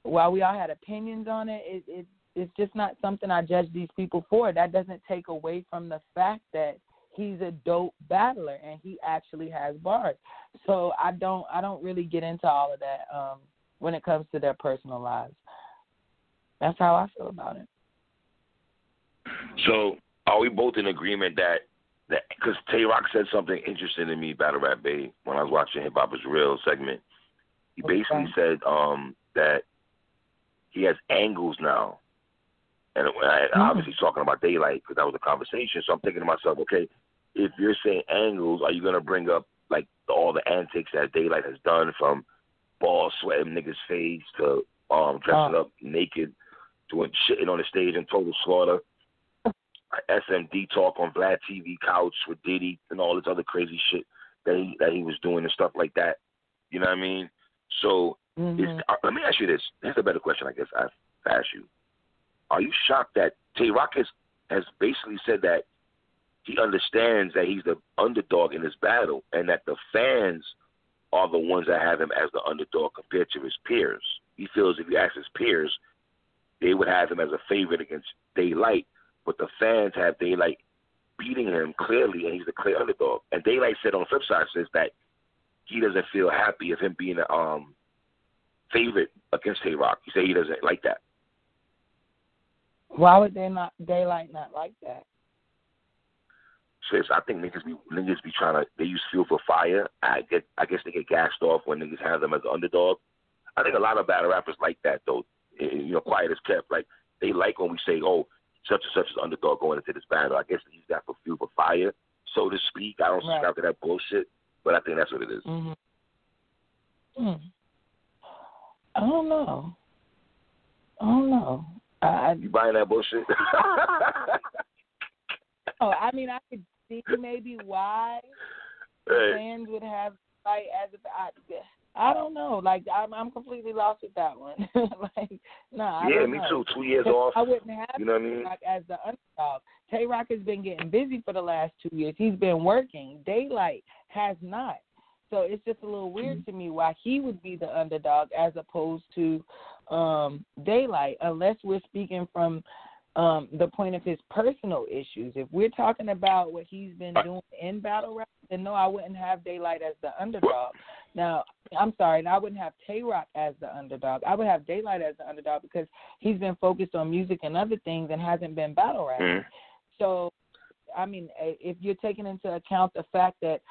while we all had opinions on it it, it it's just not something i judge these people for. That doesn't take away from the fact that he's a dope battler and he actually has bars. So i don't i don't really get into all of that um when it comes to their personal lives. That's how I feel about it.
So, are we both in agreement that that because Tay Roc said something interesting to me, Battle Rap Bay, when I was watching Hip Hop is Real segment. He basically
Okay.
said um, that he has angles now, and I,
Mm.
obviously talking about Daylyt because that was a conversation. So I'm thinking to myself, okay, if you're saying angles, are you gonna bring up like all the antics that Daylyt has done from ball sweating niggas' face to um dressing
Oh.
up naked, doing shitting on the stage in total slaughter. SMD talk on Vlad TV couch with Diddy and all this other crazy shit that he that he was doing and stuff like that. You know what I mean? So
Mhm.
is, uh, let me ask you this. Here's a better question, I guess. I ask you: Are you shocked that Tay Roc has, has basically said that he understands that he's the underdog in this battle, and that the fans are the ones that have him as the underdog compared to his peers? He feels if you ask his peers, they would have him as a favorite against Daylyt, but the fans have Daylyt beating him clearly, and he's the clear underdog. And Daylyt said on the flip side says that he doesn't feel happy of him being a um, favorite against Tay Roc. He said he doesn't like that.
Why would they not Daylyt not like that?
Says I think niggas be niggas be trying to they use fuel for fire. I get I guess they get gassed off when niggas have them as an underdog. I think a lot of battle rappers like that though. Eh, You know, quiet as kept. Like they like when we say, "Oh, such and such is underdog going into this battle." I guess they use that for fuel for fire, so to speak. I don't
Right.
subscribe to that bullshit, but I think that's what it is.
hmm Hmm. I don't know. I don't know. I,
You buying that bullshit?
oh, I mean, I could see maybe why
Hey,
fans would have fight as if I, I don't know. Like I'm, I'm completely lost with that one. like, no, I
yeah, me
know.
too. Two years off.
I wouldn't have
You know what I mean?
Roc as the underdog. Tay Roc has been getting busy for the last two years. He's been working. Daylyt has not. So it's just a little weird to me why he would be the underdog as opposed to um Daylyt, unless we're speaking from um the point of his personal issues. If we're talking about what he's been doing in battle rap, then no, I wouldn't have Daylyt as the underdog. Now, I'm sorry, and I wouldn't have Tay Roc as the underdog. I would have Daylyt as the underdog because he's been focused on music and other things and hasn't been battle rap.
Mhm.
So, I mean, eh, if you're taking into account the fact that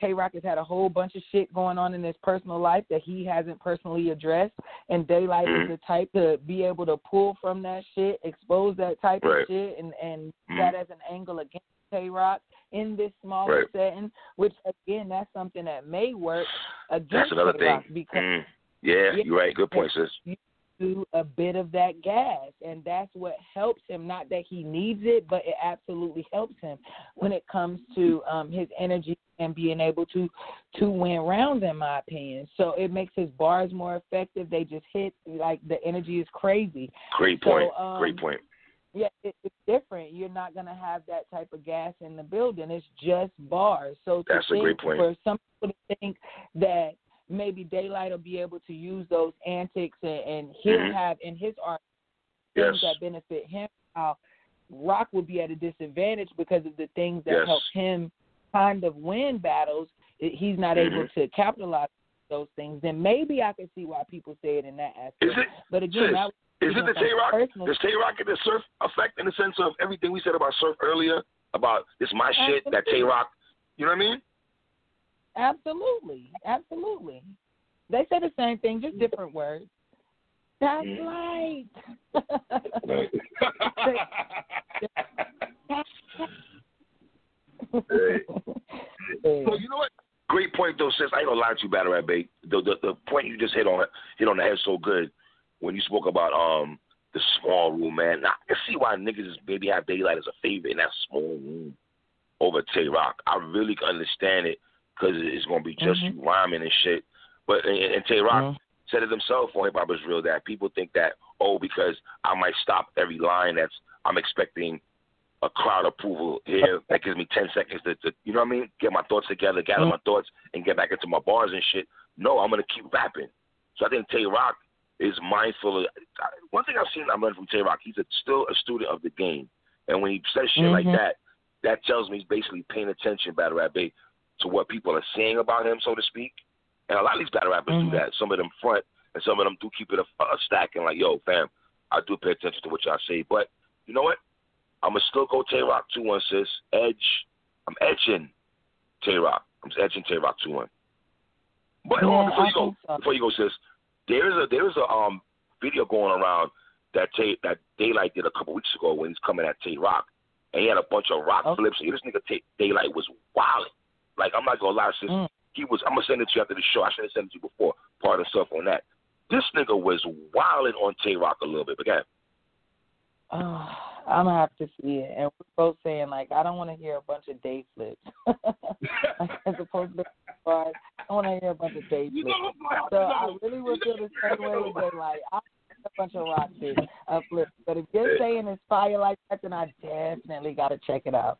Tay Roc has had a whole bunch of shit going on in his personal life that he hasn't personally addressed, and Daylyt
Mhm.
is the type to be able to pull from that shit, expose that type
Right.
of shit, and and
Mhm.
that as an angle against Tay Roc in this smaller
Right.
setting, which again, that's something that may work against
That's another
Tay-Roc
thing.
because
Mm. Yeah,
Yeah.
you're right. Good point, sis.
do a bit of that gas and that's what helps him not that he needs it but it absolutely helps him when it comes to um his energy and being able to to win rounds in my opinion so it makes his bars more effective they just hit like the energy is crazy
Great
So,
point.
um,
Great point.
yeah, it, it's different. You're not going to have that type of gas in the building. It's just bars. So
That's a great point.
for some people to think that maybe Daylyt will be able to use those antics and, and he'll
Mhm.
have in his art
Yes.
things that benefit him, how Roc will be at a disadvantage because of the things that
Yes.
help him kind of win battles. He's not able
Mhm.
to capitalize those things. Then maybe I can see why people say it in that aspect.
Is it?
but again,
sis, Is it the Tay
Roc?
Does Tay Roc get the surf effect in the sense of everything we said about surf earlier? About this my shit, that Tay Roc. You know what I mean?
Absolutely, absolutely. They say the same thing, just different words. That's
Mm.
right.
Hey. So you know what? Great point though, sis. I ain't gonna lie to you, Battle Rat Bait. The, the the point you just hit on hit on the head so good when you spoke about um the small room, man. Now, I can see why niggas is maybe have Daylyt as a favorite in that small room over Tay Roc. I really understand it because it's gonna be just
Mhm.
you rhyming and shit. But and, and Tay Roc,
Mhm.
said it himself on Hip Hop is Real that people think that oh because I might stop every line that's I'm expecting a crowd approval here that gives me ten seconds to, to you know what I mean get my thoughts together, gather my thoughts, and get back into my bars and shit. No, I'm gonna keep rapping. So I think Tay Roc is mindful of one thing I've seen I'm learned from Tay Roc. He's a, still a student of the game, and when he says shit like
Mhm.
that, that tells me he's basically paying attention, Battle Rap to what people are saying about him, so to speak. And a lot of these battle rappers
Mhm.
do that. Some of them front, and some of them do keep it a, a stack and like, yo, fam, I do pay attention to what y'all say. But you know what? I'm gonna still go Tay Roc two one sis. Edge. I'm edging Tay Roc. I'm edging Tay Roc two one. But on,
Yeah,
before
I
you go,
so.
before you go, sis, there is a there is a um video going around that Tay that Daylyt did a couple weeks ago when he's coming at Tay Roc, and he had a bunch of Roc
Okay.
flips. And this nigga Tay, Daylyt was wilding. Like I'm not gonna lie, sis.
Mm.
He was. I'm gonna send it to you after the show. I should have sent it to you before. Part of stuff on that. This nigga was wilding on Tay Roc a little bit. But ahead.
Oh, I'm gonna have to see it. And we're both saying like I don't want to hear a bunch of day flips. like, as opposed to I want to hear a bunch of day flips. So I really would feel the same way with Daylyt. I a bunch of Roc uh, flips. But if you're saying it's fire like that, then I definitely got to check it out.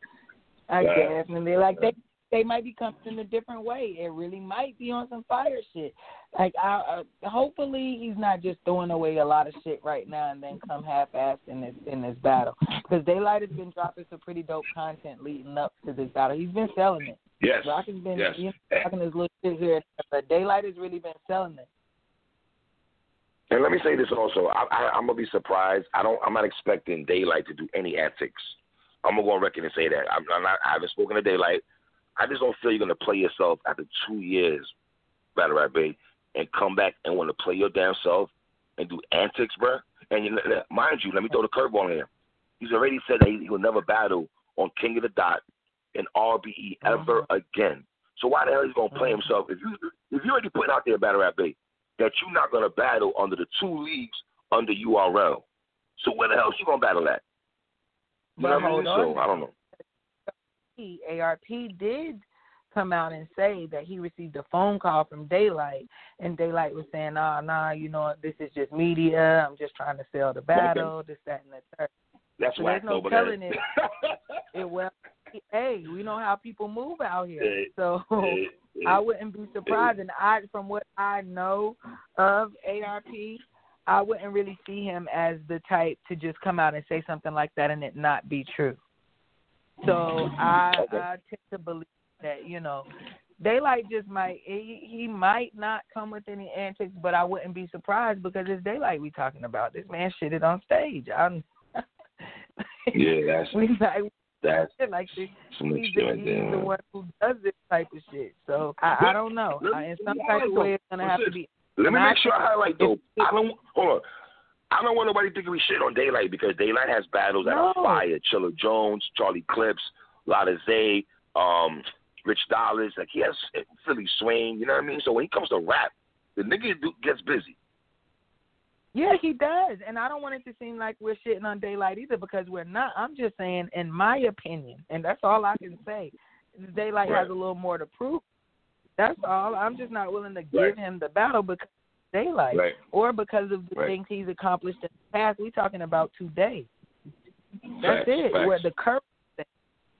I definitely like they. They might be coming in a different way. It really might be on some fire shit. Like, I, uh, hopefully, he's not just throwing away a lot of shit right now and then come half-assed in this in this battle. Because Daylyt has been dropping some pretty dope content leading up to this battle. He's been selling it.
Yes.
Roc has been
Yes.
you know, talking his little shit here, but Daylyt has really been selling it.
And let me say this also. I, I, I'm gonna be surprised. I don't. I'm not expecting Daylyt to do any antics. I'm gonna go on record and say that. I'm, I'm not. I haven't spoken to Daylyt. I just don't feel you're gonna play yourself after two years, Battle Rap Bay, and come back and want to play your damn self and do antics, bruh. And you, mind you, let me throw the curveball in here. He's already said that he, will never battle on King of the Dot and RBE ever mm-hmm. again. So why the hell is he gonna play mm-hmm. himself if you if you already putting out there Battle Rap Bay that you're not gonna battle under the two leagues under URL? So where the hell is you gonna battle at? You
But
know what I mean? So I don't know.
ARP did come out and say that he received a phone call from Daylyt, and Daylyt was saying, "Nah, nah, you know, this is just media. I'm just trying to sell the battle, this, that, and the third.
That's
So
whack
no
but
telling
that-
it. It well, hey, we know how people move out here,
Yeah.
so
Yeah,
I wouldn't be surprised. And I, from what I know of ARP, I wouldn't really see him as the type to just come out and say something like that and it not be true. So I,
Okay.
I tend to believe that you know, Daylyt just might he, he might not come with any antics, but I wouldn't be surprised because it's Daylyt we talking about. This man shitted on stage. I'm
Yeah, that's
we like
that's
like He's the, he's the one who does this type of shit. So I, I don't know. Uh, in some type of way, it's gonna have to be.
Let me
I
make sure I highlight though. I don't hold on. I don't want nobody thinking we shit on Daylyt because Daylyt has battles that are fire. Chilla Jones, Charlie Clips, Lotta Zay, um, Rich Dolarz. Like he has Philly Swain. You know what I mean? So when he comes to rap, the nigga do, gets busy.
Yeah, he does, and I don't want it to seem like we're shitting on Daylyt either because we're not. I'm just saying, in my opinion, and that's all I can say. Daylyt
Right.
has a little more to prove. That's all. I'm just not willing to give
Right.
him the battle because Daylyt
Right.
or because of the
Right.
things he's accomplished in the past. We're talking about today. That's
Facts,
it.
facts.
Where the current state,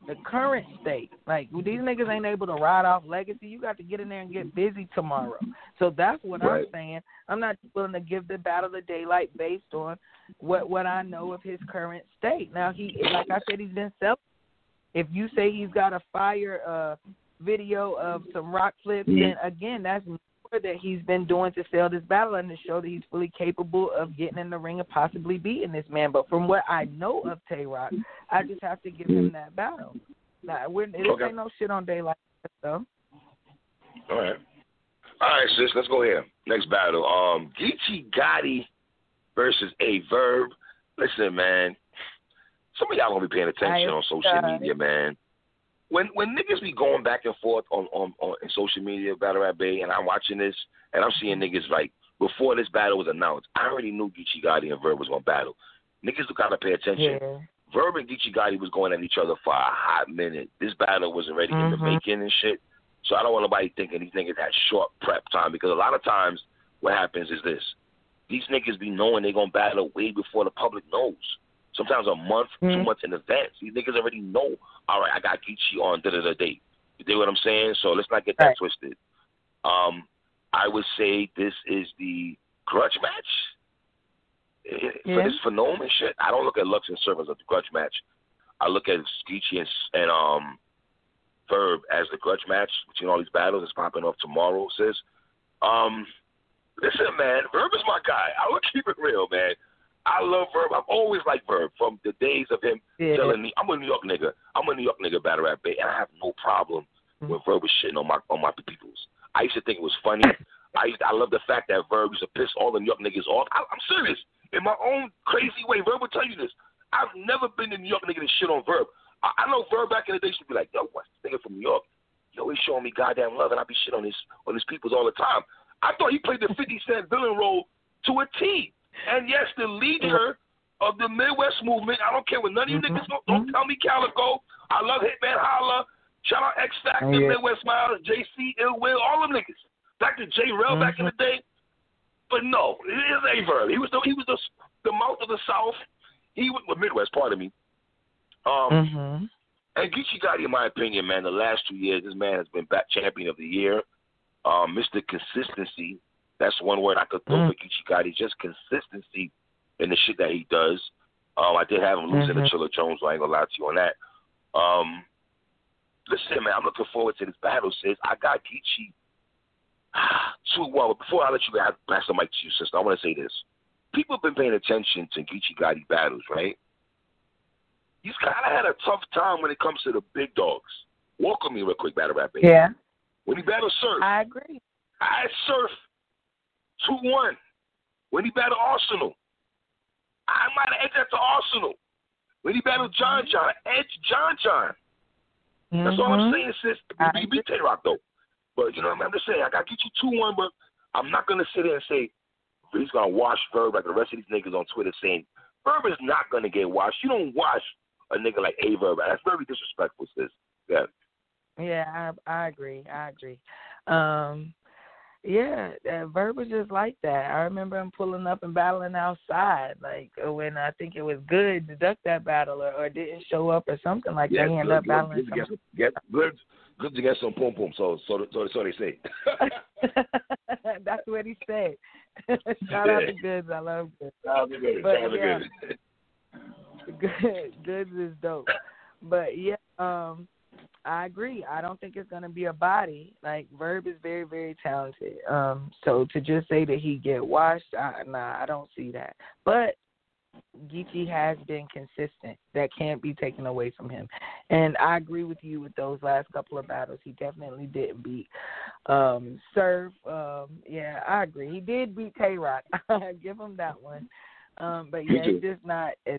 the current state, like these niggas ain't able to ride off legacy. You got to get in there and get busy tomorrow. So that's what
Right.
I'm saying. I'm not willing to give the battle the Daylyt based on what what I know of his current state. Now he, like I said, he's been self. If you say he's got a fire uh video of some Roc flips,
Mhm.
then again, that's that he's been doing to sell this battle and to show that he's fully capable of getting in the ring and possibly beating this man. But from what I know of Tay Roc, I just have to give him that battle. Now, we're, it
Okay.
ain't no shit on Daylyt though.
All right. All right, sis. Let's go here. Next battle. Um, Geechi Gotti versus Aye Verb. Listen, man. Some of y'all gonna be paying attention on social media, man. When when niggas be going back and forth on on, on in social media, Battle Rap Bay, and I'm watching this, and I'm seeing niggas like before this battle was announced, I already knew Geechi Gotti and Verb was gonna battle. Niggas do gotta pay attention.
Yeah.
Verb and Geechi Gotti was going at each other for a hot minute. This battle was already in the
Mhm.
making and shit. So I don't want nobody thinking these niggas had short prep time because a lot of times what happens is this: these niggas be knowing they gonna battle way before the public knows. Sometimes a month, mm-hmm. two months in advance. These niggas already know. All right, I got Geechi on da da da date. You dig what I'm saying? So let's not get that right. twisted. Um, I would say this is the grudge match yeah. for this phenomenon shit. I don't look at Lux and Surf as a grudge match. I look at Geechi and, and um Verb as the grudge match between all these battles that's popping off tomorrow. Says, um, listen, man, Verb is my guy. I will keep it real, man. I love Verb. I've always liked Verb from the days of him yeah. telling me, "I'm a New York nigga. I'm a New York nigga, battle rap bay," and I have no problem mm-hmm. with Verb was shitting on my on my peoples. I used to think it was funny. I used to, I love the fact that Verb used to piss all the New York niggas off. I, I'm serious. In my own crazy way, Verb will tell you this. I've never been a New York nigga to shit on Verb. I, I know Verb back in the day should be like, "Yo, what's this nigga from New York? Yo, he's showing me goddamn love, and I be shit on his on his peoples all the time." I thought he played the 50 Cent villain role to a T. And yes, the leader of the Midwest movement. I don't care what none of you mm-hmm. niggas don't, don't tell me Calicoe. I love Hitman Holla. Shout out X Factor, oh, yeah. Midwest Miles, JC, Ill Will, all them niggas. Back to J Rel mm-hmm. back in the day. But no, it is Aye Verb. He was the he was the the mouth of the South. He was the Midwest, part of me. Um, mm-hmm. and Geechi Gotti, in my opinion, man, the last two years, this man has been back champion of the year. Um, Mr. Consistency, that's one word I could throw mm-hmm. for Geechi Gotti. Just consistency and the shit that he does. Um, I did have him losing mm-hmm. to Chilla Jones. So I ain't gonna lie to you on that. Um, listen, man, I'm looking forward to this battle. Sis, I got Geechi. Two well, before I let you pass the mic to you, sister, I want to say this. People have been paying attention to Geechi Gotti battles, right? He's kind of had a tough time when it comes to the big dogs. Walk with me real quick, battle rap. Baby.
Yeah.
When he battled Surf.
I agree.
I Surf 2 1. When he battled Arsenal. I might have edged that to Arsenal. When he battled John mm-hmm. John, edge John John. Mm-hmm. That's all I'm saying, sis. He beat Tay Rock though. But you know what? I'm just saying I gotta get you two one, but I'm not gonna sit there and say he's gonna wash Verb like the rest of these niggas on Twitter saying Verb is not gonna get washed. You don't wash a nigga like Aye Verb. That's very disrespectful, sis. Yeah.
Yeah, I I agree. I agree. Um yeah, uh, Verb was just like that. I remember him pulling up and battling outside, like uh, when I think it was good to duck that battle or, or didn't show up or something like
yeah,
that. He ended up battling.
Good, good, get, good, good to get some pum pum. So, so, so, so they say.
That's what he said. Shout out to Goodz. I love Goodz. Shout out to Goodz. But, yeah, good. Goodz is dope. But yeah, um, I agree. I don't think it's going to be a body. Like Verb is very, very talented. Um, so to just say that he get washed, I, nah, I don't see that. But Geechi has been consistent. That can't be taken away from him. And I agree with you with those last couple of battles. He definitely didn't beat um Surf. Um, yeah, I agree. He did beat Tay Roc. Give him that one. Um, but yeah, it's just not as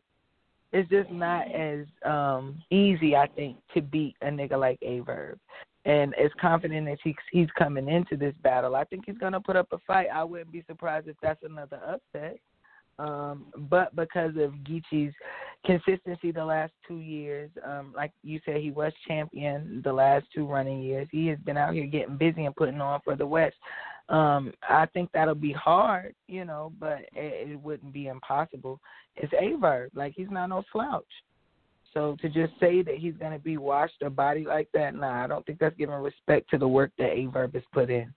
it's just not as um easy, I think, to beat a nigga like Aye Verb. And as confident as he, he's coming into this battle, I think he's gonna put up a fight. I wouldn't be surprised if that's another upset. Um, but because of Geechi's consistency the last two years, um, like you said, he was champion the last two running years. He has been out here getting busy and putting on for the West. Um, I think that'll be hard, you know, but it, it wouldn't be impossible. It's Aye Verb, like he's not no slouch. So to just say that he's going to be washed a body like that, nah, I don't think that's giving respect to the work that Aye Verb has put in.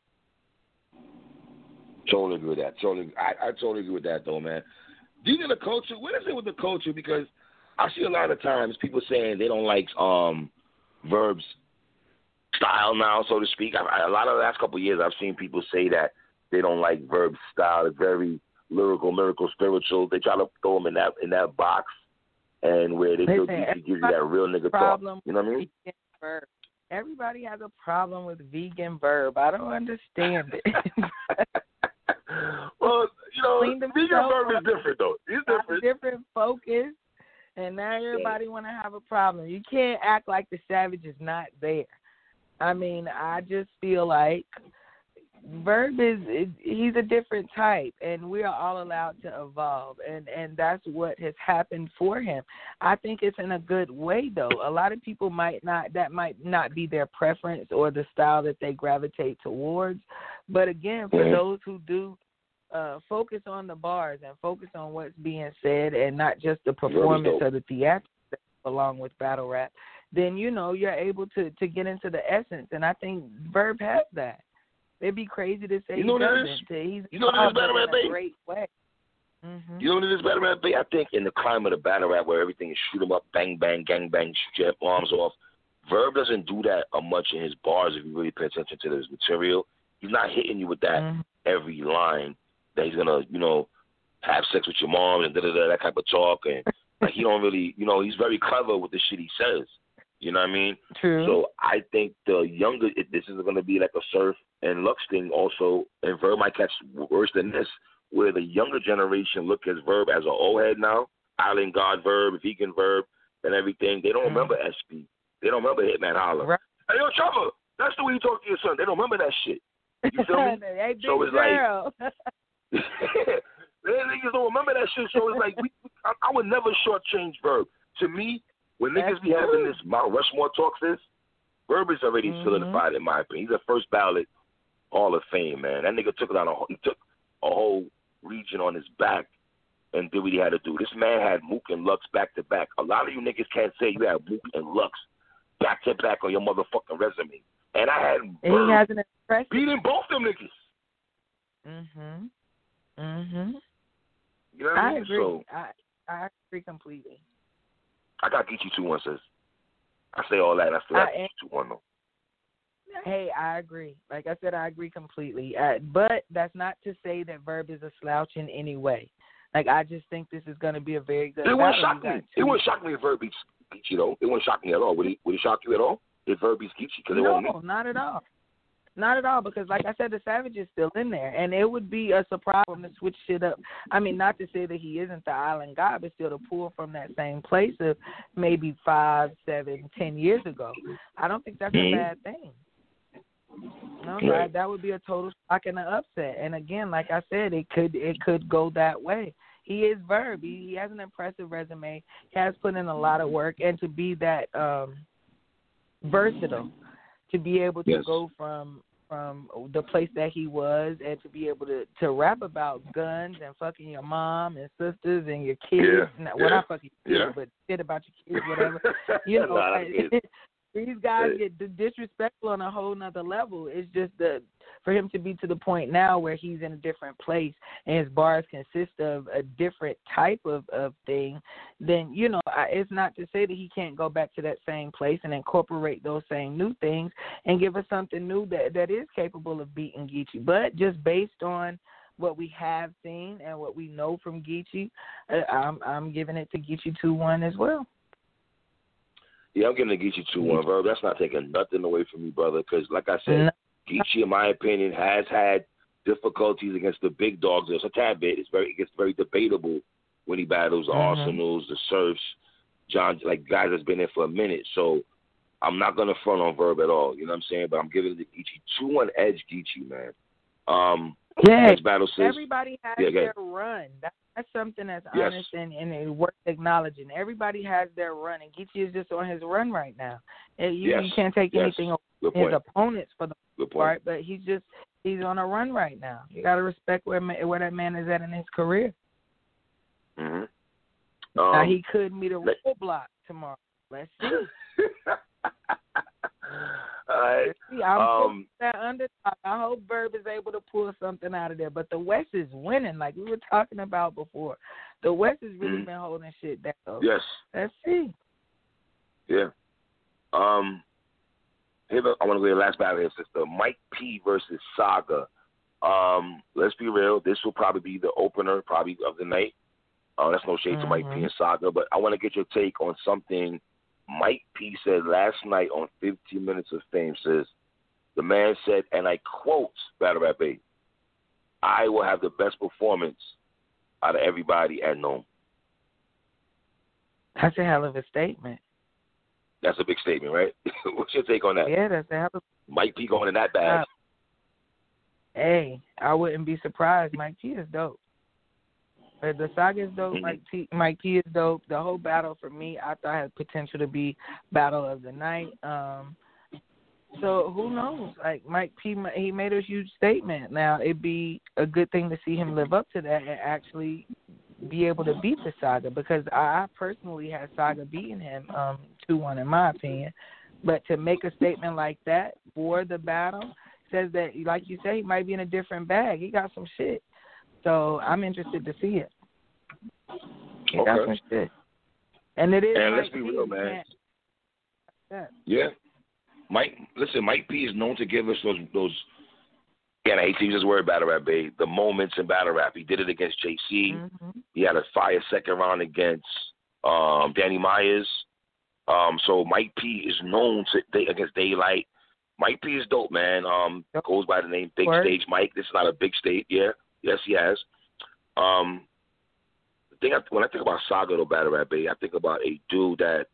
Totally agree with that. Totally, I, I totally agree with that though, man. Do you know the culture? What is it with the culture? Because I see a lot of times people saying they don't like um verbs style now, so to speak. I, a lot of the last couple of years, I've seen people say that they don't like verb style. It's very lyrical, lyrical, spiritual. They try to throw them in that in that box, and where they feel they gives you that real nigga talk. You know what I mean?
Verb. Everybody has a problem with vegan verb. I don't understand it.
well, you know, vegan verb is different though. It's different.
Different focus, and now everybody want to have a problem. You can't act like the savage is not there. I mean, I just feel like Verb is he's a different type, and we are all allowed to evolve, and and that's what has happened for him. I think it's in a good way, though. A lot of people might not that might not be their preference or the style that they gravitate towards, but again, for those who do uh focus on the bars and focus on what's being said and not just the performance or the theatrics along with battle rap, then you know you're able to to get into the essence. And I think Verb has that. It'd be crazy to say
You know
he doesn't.
is?
He's
You know what is, battle rap,
a great way. hmm
You know what it is, battle rap? I think in the climate of battle rap where everything is shoot 'em up, bang bang, gang bang, shoot your arms off. Verb doesn't do that uh, much in his bars if you really pay attention to his material. He's not hitting you with that
Mhm.
every line that he's gonna, you know, have sex with your mom and da da da that type of talk and like he don't really, you know, he's very clever with the shit he says. You know what I mean?
True.
So I think the younger, it, this is going to be like a surf and Lux thing also, and Verb might catch worse than this, where the younger generation look at Verb as an old head now, Island God Verb, Vegan Verb, and everything. They don't
Mhm.
remember SP. They don't remember Hitman Holla.
Right.
Hey, yo, Trevor, that's the way you talk to your son. They don't remember that shit. You feel me?
hey,
So it's like- They niggas don't remember that shit. So it's like we, I, I would never shortchange Verb. To me, when niggas
That's
be having this Mount Rushmore talks, this is already
Mhm.
solidified in my opinion. He's a first ballot Hall of Fame man. That nigga took it on a whole- he took a whole region on his back and did what he had to do. This man had Mook and Lux back to back. A lot of you niggas can't say you had Mook and Lux back to back on your motherfucking resume. And I had
And he has an
beating both them niggas.
Mhm. Mhm.
You know what I
I
mean?
agree.
So
I I agree completely.
I got Geechi two one sis. I say all that and I still
am-
Geechi two one though.
Hey, I agree. Like I said, I agree completely. Uh, but that's not to say that Verb is a slouch in any way. Like I just think this is going to be a very good.
It wouldn't shock me. It wouldn't shock me if Verb beats Geechi though. It wouldn't shock me at all. Would it? Would it shock you at all if Verb beats Geechi? Because it won't.
No, not at all. Not at all, because like I said, the Savage is still in there, and it would be a surprise for him to switch shit up. I mean, not to say that he isn't the island guy, but still to pull from that same place of maybe five, seven, ten years ago. I don't think that's a bad thing. No,
Right.
that, that would be a total shock and an upset. And again, like I said, it could it could go that way. He is Verb. He, he has an impressive resume. He has put in a lot of work, and to be that um versatile, to be able to
Yes.
go from from the place that he was, and to be able to to rap about guns and fucking your mom and sisters and your kids.
Yeah,
Not, well,
yeah,
not fucking kids,
yeah.
but shit about your kids, whatever you know, like. these guys get disrespectful on a whole nother level. It's just the for him to be to the point now where he's in a different place and his bars consist of a different type of of thing. Then you know, I, it's not to say that he can't go back to that same place and incorporate those same new things and give us something new that that is capable of beating Geechi. But just based on what we have seen and what we know from Geechi, uh, I'm I'm giving it to Geechi two one as well.
Yeah, I'm giving the Geechi two one Verb. That's not taking nothing away from you, brother. Because like I said,
No.
Geechi, in my opinion, has had difficulties against the big dogs. There's a tad bit. It's very it gets very debatable when he battles the
Mhm.
Arsenals, the Surfs, John, like guys that's been there for a minute. So I'm not gonna front on Verb at all. You know what I'm saying? But I'm giving the Geechi two one edge Geechi, man. Um,
Yeah,
battle says
everybody has
Yeah,
their run. That, that's something that's
Yes.
honest and, and it worth acknowledging. Everybody has their run, and Geechi is just on his run right now. And you,
Yes.
you can't take
Yes.
anything away from his
point.
opponents for the
Good
part,
point.
but he's just he's on a run right now. You got to respect where ma- where that man is at in his career.
hmm
now
Um,
he could meet a roadblock tomorrow. Let's see.
right.
See. I'm
Um,
that underdog. I hope Verb is able to pull something out of there. But the West is winning, like we were talking about before. The West has really
Mhm.
been holding shit down.
Yes.
Let's see.
Yeah. Um. Here, I want to go to the last battle here, sister. Mike P versus Saga. Um. Let's be real. This will probably be the opener, probably of the night. Uh, that's no shade to Mike P
Mhm.
and Saga, but I want to get your take on something Mike P said last night on 15 Minutes of Fame. Says the man said, and I quote Battle Rap 8, "I will have the best performance out of everybody at NOME."
That's a hell of a statement.
That's a big statement, right? What's your take on that?
Yeah, that's a hell of
Mike P going in that bag.
Uh, Hey, I wouldn't be surprised. Mike P is dope. Uh, The saga is dope.
Mhm.
Mike P, Mike P is dope. The whole battle for me, I thought had potential to be battle of the night. Um, So who knows? Like Mike P, he made a huge statement. Now it'd be a good thing to see him live up to that and actually be able to beat the Saga because I personally had Saga beating him um two one in my opinion. But to make a statement like that for the battle says that, like you say, he might be in a different bag. He got some shit. So I'm interested to see it. He got
Okay.
some. And it is.
And let's be real, man.
Yeah.
Yeah. Mike, listen, Mike P is known to give us those those. Again, I hate to use this word, battle rap, babe. The moments in battle rap. He did it against JC.
hmm
He had a fire second round against um, Danny Myers. Um, so Mike P is known to they, against Daylyt. Mike P is dope, man. Um,
Yep.
goes by the name Big
Word.
Stage Mike. This is not a big stage. Yeah, yes, he has. Um, the thing I, when I think about Saga though, battle rap, I think about a dude that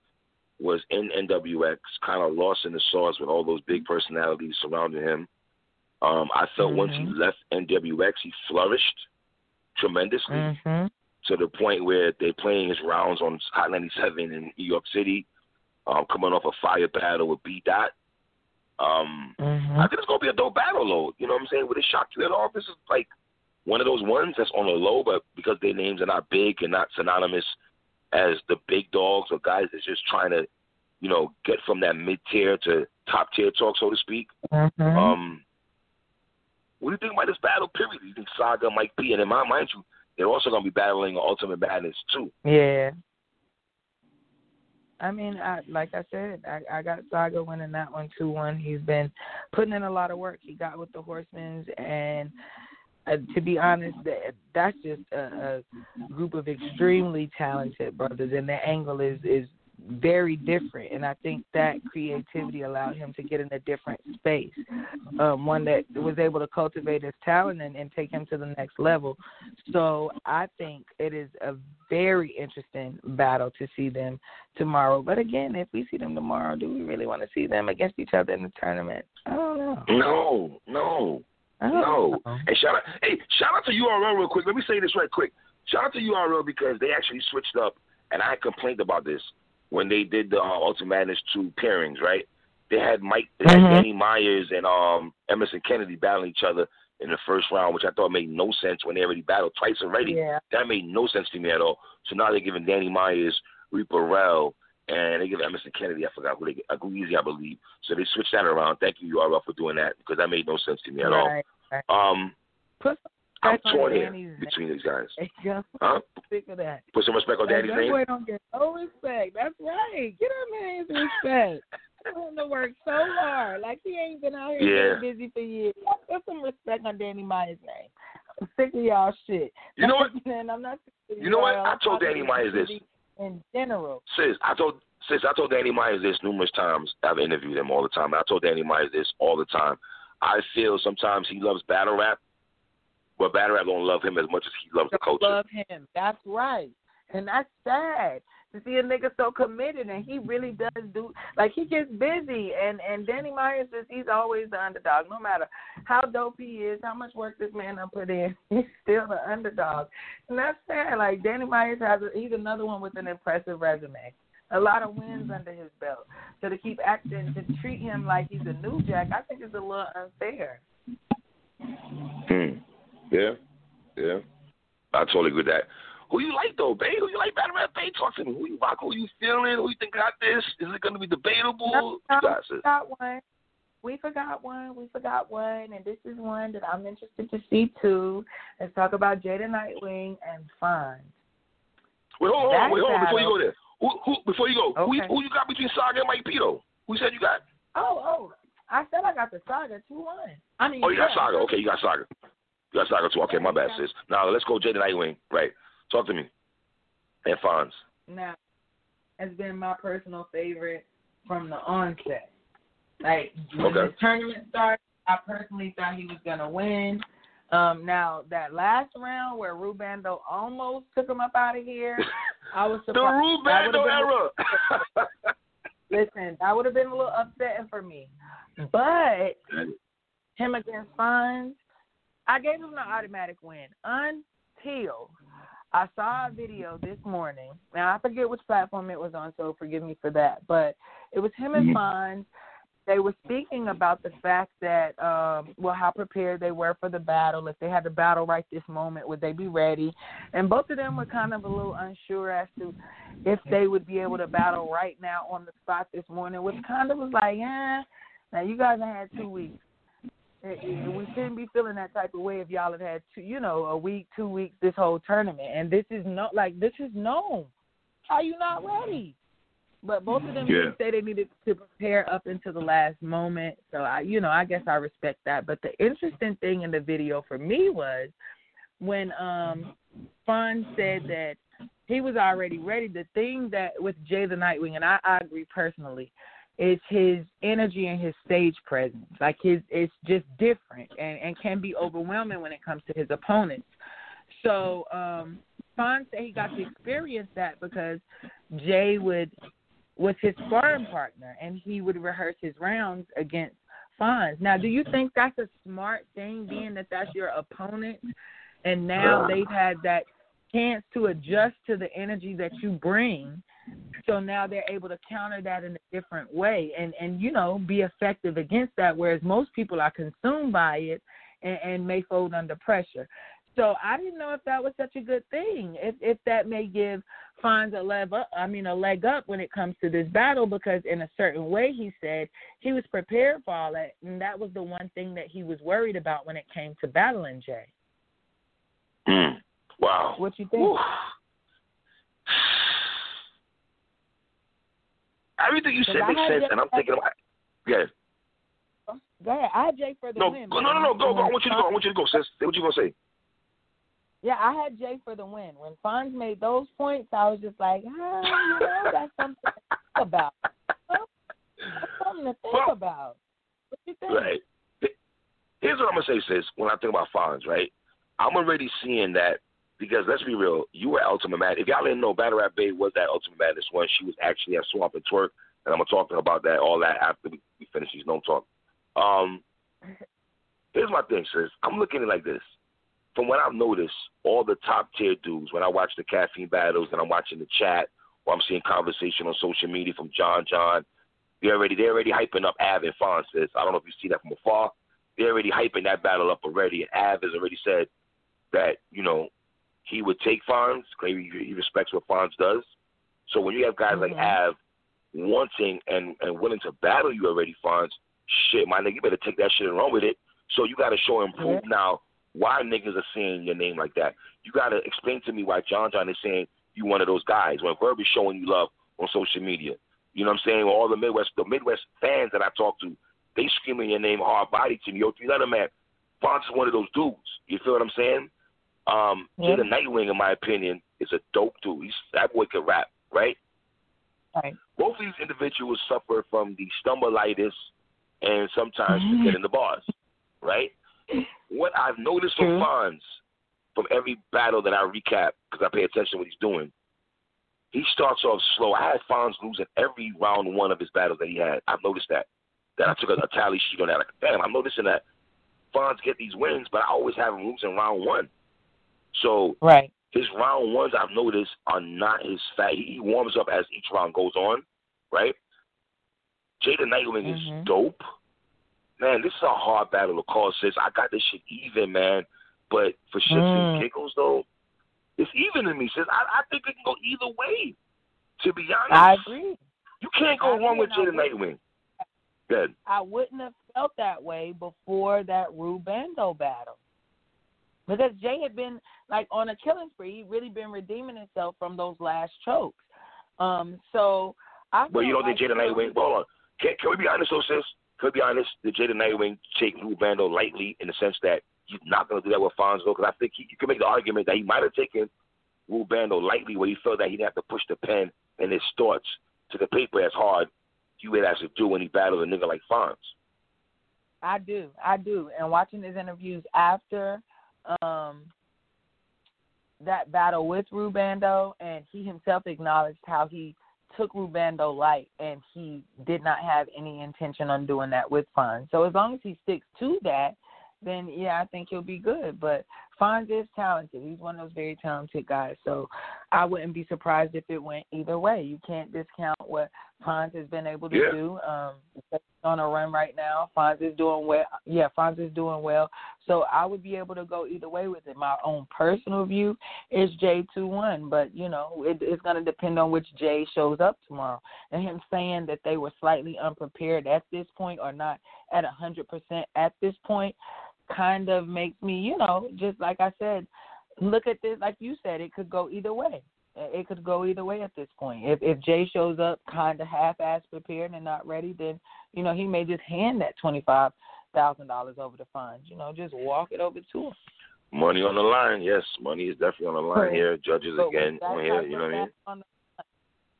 was in NWX, kind of lost in the sauce with all those big personalities surrounding him. Um, I felt once he
Mhm.
left NWX, he flourished tremendously
hmm
to the point where they're playing his rounds on Hot 97 in New York City, um, coming off a fire battle with B Dot. Um,
hmm
I think it's gonna be a dope battle, though. You know what I'm saying? Would it shock you at all? This is like one of those ones that's on the low, but because their names are not big and not synonymous as the big dogs or guys that's just trying to, you know, get from that mid tier to top tier talk, so to speak.
hmm
Um, what do you think about this battle? Period. You think Saga, Mike P, and in my mind, you they're also gonna be battling Ultimate Madness too.
Yeah. I mean, I like I said, I, I got Saga winning that one two one. He's been putting in a lot of work. He got with the Horsemen's, and uh, to be honest, that that's just a, a group of extremely talented brothers, and their angle is is very different. And I think that creativity allowed him to get in a different space, um, one that was able to cultivate his talent and, and take him to the next level. So I think it is a very interesting battle to see them tomorrow. But again, if we see them tomorrow, do we really want to see them against each other in the tournament? I don't know.
No, no,
I don't
no. And shout out, hey, shout out to URL real quick. Let me say this right quick. Shout out to URL because they actually switched up, and I complained about this when they did the uh, Ultimate Madness two pairings. Right? They had Mike, they had
Mhm.
Danny Myers and um Emerson Kennedy battling each other in the first round, which I thought made no sense when they already battled twice already.
Yeah.
That made no sense to me at all. So now they're giving Danny Myers, Reaper Rel, and they give Emerson Kennedy. I forgot who they get. Easy, I believe. So they switched that around. Thank you, URL, for doing that because that made no sense to me at
right. right.
all. Um,
Put some
I'm torn here
Danny's
between these guys.
There you.
Huh?
Sick of that.
Put some respect on
that
name.
boy don't get no respect. That's right. Get that man his respect. Him to work so hard. Like he ain't been out here
Yeah.
busy for years. Put some respect on Danny Myers' name. I'm sick of y'all shit.
You know what?
And I'm not.
You know what? I told Danny Myers this.
In general.
Sis, I told sis, I told Danny Myers this numerous times. I've interviewed him all the time. I told Danny Myers this all the time. I feel sometimes he loves battle rap, but battle rap don't love him as much as he loves the culture.
love him. That's right. And that's sad to see a nigga so committed and he really does do like he gets busy and and Danny Myers is he's always the underdog no matter how dope he is how much work this man done put in he's still the underdog and that's sad like Danny Myers has a, he's another one with an impressive resume a lot of wins under his belt so to keep acting to treat him like he's a new jack I think it's a little unfair
Hmm. Yeah. Yeah. I totally agree with that. Who you like though, babe? Who you like battle rap, babe? Talk to me. Who you rock? Who you feeling? Who you think got this? Is it gonna be debatable?
No, no, we forgot one. We forgot one. We forgot one, and this is one that I'm interested to see too. Let's talk about Jada Nightwing and Fun.
Wait, hold on, wait, hold on, before you go there. Who, who, before you go, who,
Okay.
who you got between Saga and Mike P though? Who said you got?
Oh, oh, I said I got the Saga two one. I mean,
Oh, you got Saga. Okay, you got Saga. You got Saga two. Okay, my bad, sis. Now let's go, Jada Nightwing. Right. Talk to me. And Fonz.
Now, has been my personal favorite from the onset. Like when
Okay.
the tournament started, I personally thought he was gonna win. Um, now that last round where Rubando almost took him up out of here, I was
the
surprised. That
Rubando era.
Listen, that would have been a little upsetting for me. But him against Fonz, I gave him the automatic win until I saw a video this morning. Now I forget which platform it was on, so forgive me for that. But it was him and Fonz. they were speaking about the fact that um well how prepared they were for the battle if they had the battle right this moment would they be ready and both of them were kind of a little unsure as to if they would be able to battle right now on the spot this morning which kind of was like eh now you guys have had two weeks Eh, we shouldn't be feeling that type of way if y'all had had two you know a week two weeks this whole tournament and this is not like this is known how you not ready but both of them
Yeah.
say they needed to prepare up until the last moment. So I, you know, I guess I respect that. But the interesting thing in the video for me was when um Fun said that he was already ready. The thing that with Jay the Nightwing, and I, I agree personally, is his energy and his stage presence. Like his, it's just different and and can be overwhelming when it comes to his opponents. So um Fonz said he got to experience that because Jay would was his sparring partner, and he would rehearse his rounds against Fonz. Now, do you think that's a smart thing, being that that's your opponent, and now they've had that chance to adjust to the energy that you bring, so now they're able to counter that in a different way, and and you know be effective against that, whereas most people are consumed by it and, and may fold under pressure. So I didn't know if that was such a good thing. If if that may give Fonz a leg up, I mean a leg up when it comes to this battle, because in a certain way he said he was prepared for all that, and that was the one thing that he was worried about when it came to battling Jay.
Mm. Wow.
What you think?
Everything you said makes sense, and I'm thinking about. Yeah.
Go ahead. I had Jay for the
No,
win.
go, no, no, no, go, go. I want you to go. I want you to go, sis. What you gonna say.
Yeah, I had Jay for the win. When Fonz made those points, I was just like, ah, you know, that's something to think about. That's something to think
Well,
about. What you think?
Right. Here's what I'm gonna say, sis. When I think about Fonz, right? I'm already seeing that because let's be real, you were Ultimate Mad. If y'all didn't know, Battle Rap Babe was that Ultimate Madness one. She was actually at Swamp and Twork, and I'm gonna talk to about that, all that after we, we finish these no talk. Um, here's my thing, sis. I'm looking at it like this. From what I've noticed, all the top tier dudes, when I watch the caffeine battles and I'm watching the chat or I'm seeing conversation on social media from John John, they're already they're already hyping up Av and Fonz. Sis. I don't know if you see that from afar. They're already hyping that battle up already, and Av has already said that you know he would take Fonz. He, respects what Fonz does. So when you have guys like
Mhm.
Av wanting and and willing to battle you already, Fonz, shit, my nigga, you better take that shit and run with it. So you got to show and prove now why niggas are saying your name like that. You got to explain to me why John John is saying you one of those guys when Verb is showing you love on social media. You know what I'm saying? All the Midwest, the Midwest fans that I talk to, they screaming your name hard body to me. Yo, three letter man, Fonz is one of those dudes. You feel what I'm saying? Um,
Yeah.
Jada Nightwing, in my opinion, is a dope dude. He's that boy can rap, right?
Right.
Both of these individuals suffer from the stumbleitis and sometimes
Mhm.
forgetting the bars, right? What I've noticed
True.
from Fonz, from every battle that I recap, because I pay attention to what he's doing, he starts off slow. I had Fonz losing every round one of his battles that he had. I've noticed that. That I took a, a tally sheet on that. Like, damn, I'm noticing that Fonz get these wins, but I always have him losing round one. So
Right.
his round ones I've noticed are not his fat. He warms up as each round goes on, right? Jada Nightwing
Mhm.
is dope. Man, this is a hard battle to call, sis. I got this shit even, man. But for shits and
Mm.
giggles, though, it's even to me, sis. I, I think it can go either way. To be honest,
I agree.
you can't go
I
wrong with Jada
and
Nightwing. Good.
I wouldn't have felt that way before that Rubando battle. Because Jay had been like on a killing spree, he really been redeeming himself from those last chokes. Um, so I
But you think
like,
Jada Nightwing? Hold on. Can, can we be honest, though, sis? Can we be honest? Did Jada Nightwing take Lou Bando lightly in the sense that he's not going to do that with Fonz, though? Because I think he, you can make the argument that he might have taken Lou Bando lightly where he felt that he didn't have to push the pen and his thoughts to the paper as hard you would have to do when he battled a nigga like Fonz.
I do, I do. And watching his interviews after um that battle with Rubando, and he himself acknowledged how he took Rubando light, and he did not have any intention on doing that with Fonz. So as long as he sticks to that, then yeah, I think he'll be good. But Fonz is talented. He's one of those very talented guys. So I wouldn't be surprised if it went either way. You can't discount what Fonz has been able to
Yeah.
do, um, on a run right now. Fonz is doing well. Yeah, Fonz is doing well. So I would be able to go either way with it. My own personal view is Jay two one, but you know it, it's going to depend on which Jay shows up tomorrow. And him saying that they were slightly unprepared at this point or not at a hundred percent at this point, kind of makes me, you know, just like I said, look at this like you said, it could go either way it could go either way at this point. If if Jay shows up kind of half-ass prepared and not ready, then you know he may just hand that twenty-five thousand dollars over to Fonz. You know, just walk it over to him.
Money on the line, yes. Money is definitely on the line here. Judges
but
again on here, you know what I mean?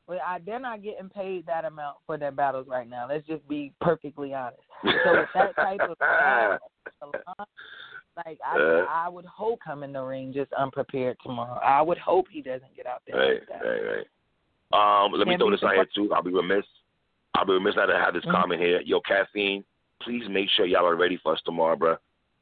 Well, I, they're not getting paid that amount for their battles right now. Let's just be perfectly honest. So with that type of like I, uh, I would hope come in the ring just unprepared tomorrow. I would hope he doesn't get out there.
Right,
like
right, right. Um, let me throw this out here too. I'll be remiss. I'll be remiss not to have this mm-hmm. comment here. Yo, caffeine. Please make sure y'all are ready for us tomorrow, bro.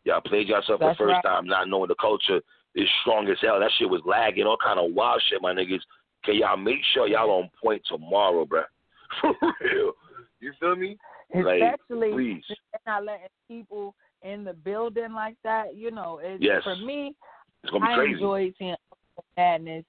Y'all played yourself
That's
the first
right.
time, not knowing the culture is strong as hell. That shit was lagging, all kind of wild shit, my niggas. Can y'all make sure y'all on point tomorrow, bro? For real. You feel me?
Especially
please.
not letting people in the building like that, you know, it's,
yes.
for me,
it's gonna be crazy.
I
crazy.
enjoy seeing madness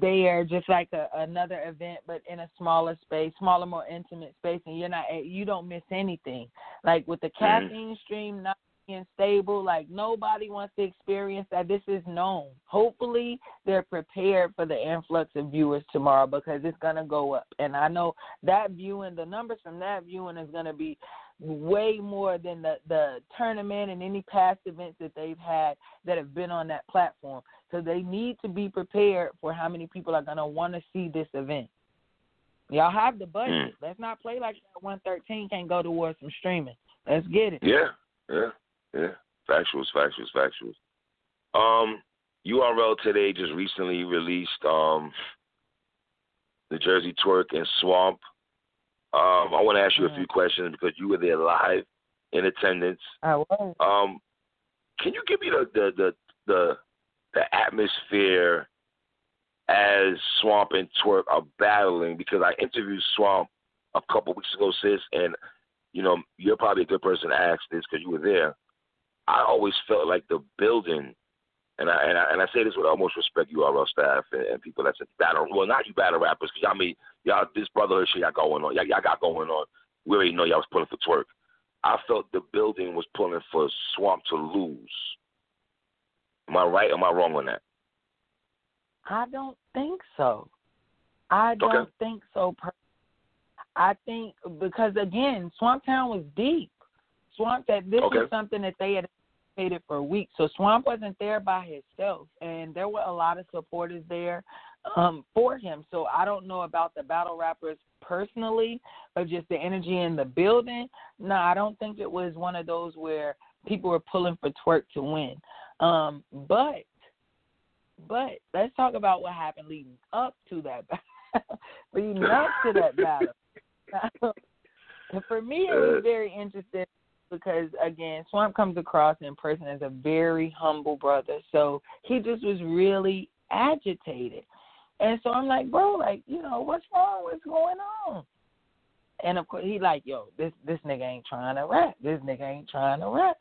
there, just like a, another event, but in a smaller space, smaller, more intimate space, and you're not, you don't miss anything. Like with the
Mm-hmm.
caffeine mm. stream not being stable, like nobody wants to experience that. This is known. Hopefully, they're prepared for the influx of viewers tomorrow because it's gonna go up, and I know that viewing, the numbers from that viewing is gonna be way more than the the tournament and any past events that they've had that have been on that platform. So they need to be prepared for how many people are going to want to see this event. Y'all have the budget.
Mm.
Let's not play like that 113 can't go towards some streaming. Let's get it.
Yeah, yeah, yeah. Factuals, factuals, factuals. Um, URL today just recently released um the Jersey Twork and Swamp um, I want to ask you a few questions because you were there live in attendance.
I was.
Um, can you give me the the the the, the atmosphere as Swamp and Twork are battling? Because I interviewed Swamp a couple weeks ago, sis, and you know you're probably a good person to ask this because you were there. I always felt like the building and I and I, and I say this with almost respect, URL staff and, and people that's battle. Well, not you battle rappers, because y'all mean y'all this brotherhood shit y'all going on. Y'all, y'all got going on. We already know y'all was pulling for Twork. I felt the building was pulling for Swamp to lose. Am I right? Or am I wrong on that?
I don't think so. I don't
okay.
think so. I think because again, Swamp Town was deep. Swamp that this
okay.
was something that they had for weeks. So Swamp wasn't there by himself, and there were a lot of supporters there um, for him. So I don't know about the battle rappers personally, or just the energy in the building. No, I don't think it was one of those where people were pulling for Twork to win. Um, but but let's talk about what happened leading up to that battle. leading up to that battle. for me, it was very interesting because again, Swamp comes across in person as a very humble brother. So he just was really agitated. And so I'm like, bro, like, you know, what's wrong? What's going on? And of course he like, yo, this this nigga ain't trying to rap. This nigga ain't trying to rap.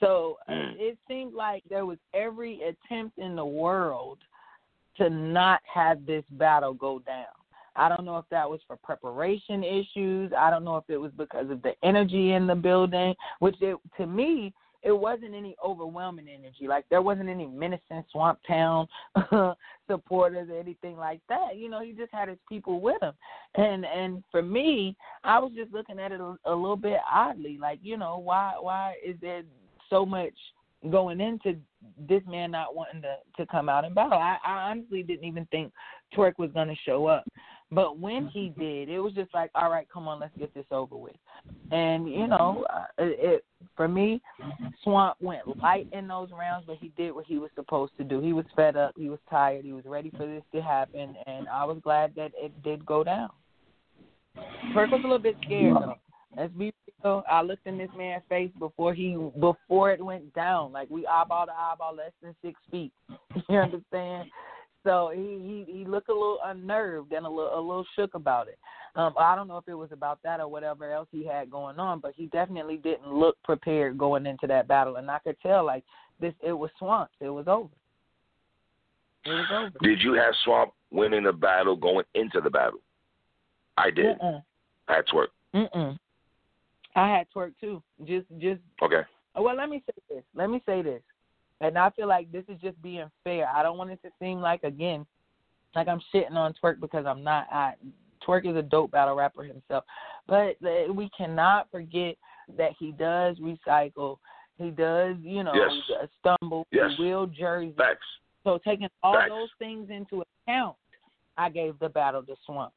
So
mm.
it seemed like there was every attempt in the world to not have this battle go down. I don't know if that was for preparation issues. I don't know if it was because of the energy in the building, which it, to me, it wasn't any overwhelming energy. Like there wasn't any menacing Swamp Town supporters or anything like that. You know, he just had his people with him. And and for me, I was just looking at it a, a little bit oddly. Like, you know, why why is there so much going into this man not wanting to to come out and battle? I, I honestly didn't even think Twork was going to show up. But when he did, it was just like, all right, come on, let's get this over with. And you know, uh, it, it for me, Swamp went light in those rounds, but he did what he was supposed to do. He was fed up, he was tired, he was ready for this to happen, and I was glad that it did go down. Twork was a little bit scared though. Let's be real. I looked in this man's face before he before it went down. Like we eyeball to eyeball, less than six feet. You understand? So he he he looked a little unnerved and a little a little shook about it. Um, I don't know if it was about that or whatever else he had going on, but he definitely didn't look prepared going into that battle, and I could tell like this it was swamped. It was over. It was over.
Did you have Swamp winning the battle going into the battle? I did.
Mm-mm.
I had Twork.
Mm-mm. I had Twork too. Just just
Okay.
Well, let me say this. Let me say this. And I feel like this is just being fair. I don't want it to seem like again, like I'm shitting on Twork because I'm not. I Twork is a dope battle rapper himself, but we cannot forget that he does recycle. He does, you know,
Yes.
stumble.
Yes.
He will jersey.
Facts.
So taking all
Facts.
those things into account, I gave the battle to Swamp.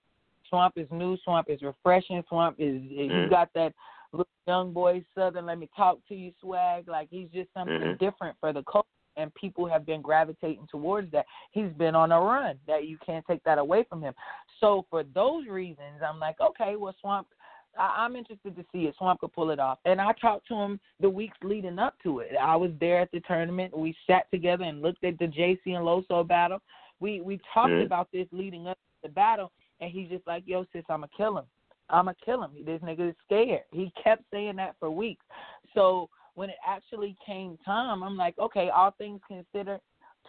Swamp is new. Swamp is refreshing. Swamp is you
Mm.
got that young boy Southern. Let me talk to you swag. Like he's just something
Mhm.
different for the culture, and people have been gravitating towards that. He's been on a run that you can't take that away from him. So for those reasons, I'm like, okay, well Swamp. I- I'm interested to see if Swamp could pull it off. And I talked to him the weeks leading up to it. I was there at the tournament. We sat together and looked at the JC and Loso battle. We we talked
Mhm.
about this leading up to the battle, and he's just like, "Yo, sis, I'ma kill him. I'ma kill him. This nigga is scared." He kept saying that for weeks. So when it actually came time, I'm like, okay, all things considered,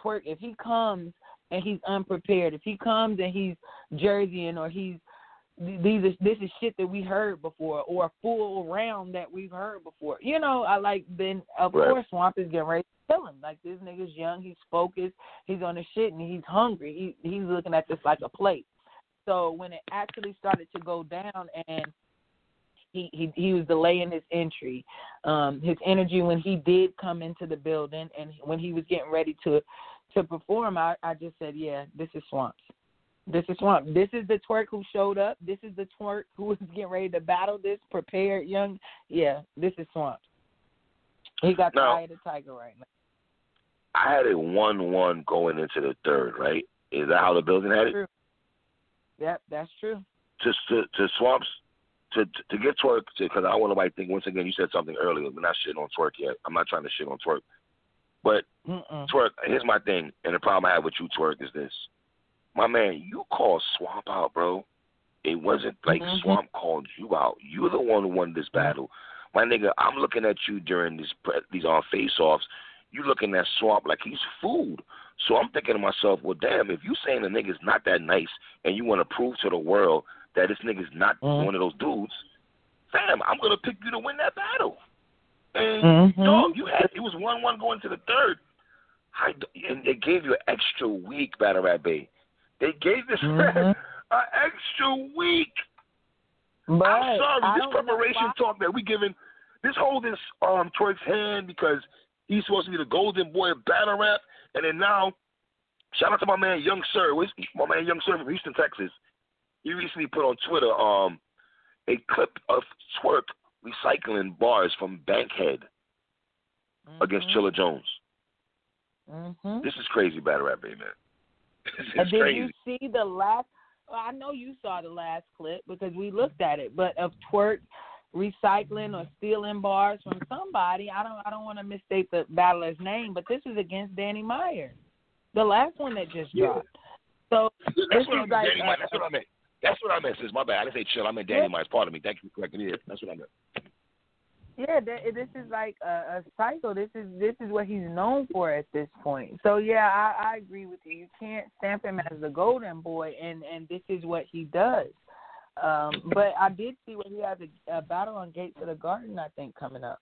Twork. If he comes and he's unprepared, if he comes and he's jerseying or he's these are this is shit that we heard before or a full round that we've heard before. You know, I like then of
Right.
course Swamp is getting ready to kill him. Like this nigga's young, he's focused, he's on the shit and he's hungry. He he's looking at this like a plate. So when it actually started to go down and he he he was delaying his entry, um, his energy when he did come into the building and when he was getting ready to to perform, I I just said, yeah, this is Swamps. This is Swamp. This is the Twork who showed up. This is the Twork who was getting ready to battle this prepared young. Yeah, this is Swamp. He got the
Now-
eye of the tiger right now.
I had a one-one going into the third. Right? Is that how the building had it?
True. Yep, that's true.
to to, to swamps to to get Twork because I want to like think once again you said something earlier. We're not shitting on Twork yet. I'm not trying to shit on Twork, but
Mm-mm.
Twork. Here's my thing, and the problem I have with you Twork is this, my man. You called Swamp out, bro. It wasn't like
Mhm.
Swamp called you out. You're the one who won this battle, my nigga. I'm looking at you during these these on face offs. You looking at Swamp like he's food. So I'm thinking to myself, well, damn, if you saying the nigga's not that nice and you want to prove to the world that this nigga's not
Mhm.
one of those dudes, fam, I'm gonna pick you to win that battle. And
Mhm.
dog, you had it was one one going to the third. I, and they gave you an extra week, Battle Rap Bay. They gave this
Mhm.
an extra week.
But
I'm sorry,
I
this preparation talk that we giving, this holding um Twork's hand because he's supposed to be the golden boy of battle rap, and then now, shout out to my man Young Sir, Where's- my man Young Sir from Houston, Texas. He recently put on Twitter um a clip of Twork recycling bars from Bankhead against
Mhm.
Chilla Jones.
Mhm.
This is crazy, battle rap, baby, man. This
And did
crazy.
you see the last? Well, I know you saw the last clip because we looked at it. But of Twork recycling or stealing bars from somebody, I don't. I don't want to mistake the battler's name, but this is against Danny Meyer, the last one that just
Yeah.
dropped. So
That's
this
what I
is
meant,
like uh.
That's what I meant. That's what I meant, sis. My bad. I didn't say chill. I meant Danny
Yeah.
Myers. Pardon me. Thank you for correcting me. That's what I meant.
Yeah, th- this is like a, a cycle. This is this is what he's known for at this point. So yeah, I, I agree with you. You can't stamp him as the golden boy, and and this is what he does. Um, but I did see where he has a, a battle on Gates of the Garden, I think, coming up.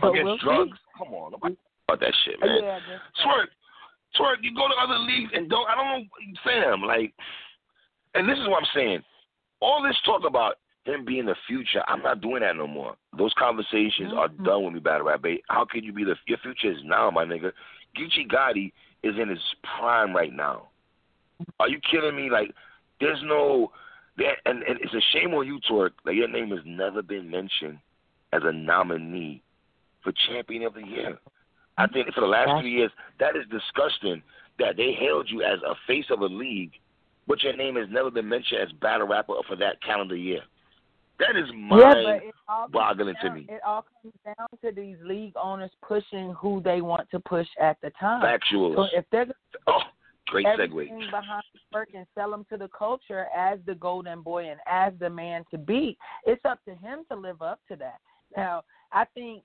So
Against
we'll
drugs?
see.
Come on. Nobody about that shit, man.
Yeah,
Twork, Twork. You go to other leagues and don't. I don't know, fam. Like, and this is what I'm saying. All this talk about him being the future, I'm not doing that no more. Those conversations are
Mhm.
done with me, battle rap. Babe. How can you be the your future is now, my nigga? Geechi Gotti is in his prime right now. Are you kidding me? Like, there's no. That, and, and it's a shame on you, Twork, that your name has never been mentioned as a nominee for champion of the year. I think for the last
That's-
three years, that is disgusting that they hailed you as a face of a league, but your name has never been mentioned as battle rapper for that calendar year. That is mind
it all comes
boggling to me.
It all comes down to these league owners pushing who they want to push at the time.
Factuals.
So if they're
Oh, Great segue.
everything behind work and sell him to the culture as the golden boy and as the man to be. It's up to him to live up to that. Now, I think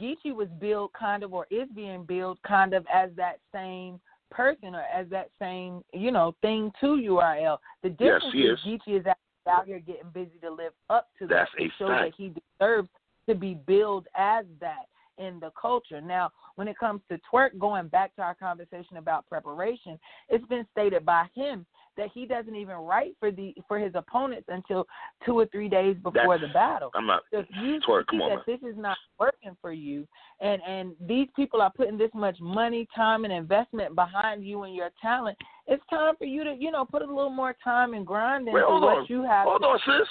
Geechi was built kind of, or is being built kind of as that same person or as that same, you know, thing to URL. The difference
he
is
is.
Geechi is out here getting busy to live up to
That's
that, to show
fact.
that he deserves to be billed as that in the culture. Now, when it comes to Twork, going back to our conversation about preparation, it's been stated by him that he doesn't even write for the for his opponents until two or three days before
That's-
the battle.
I'm not.
So if you
Twork,
see that
man.
this is not working for you, and and these people are putting this much money, time, and investment behind you and your talent, it's time for you to you know put a little more time and grind into what
on.
you have.
Hold
to-
on, sis.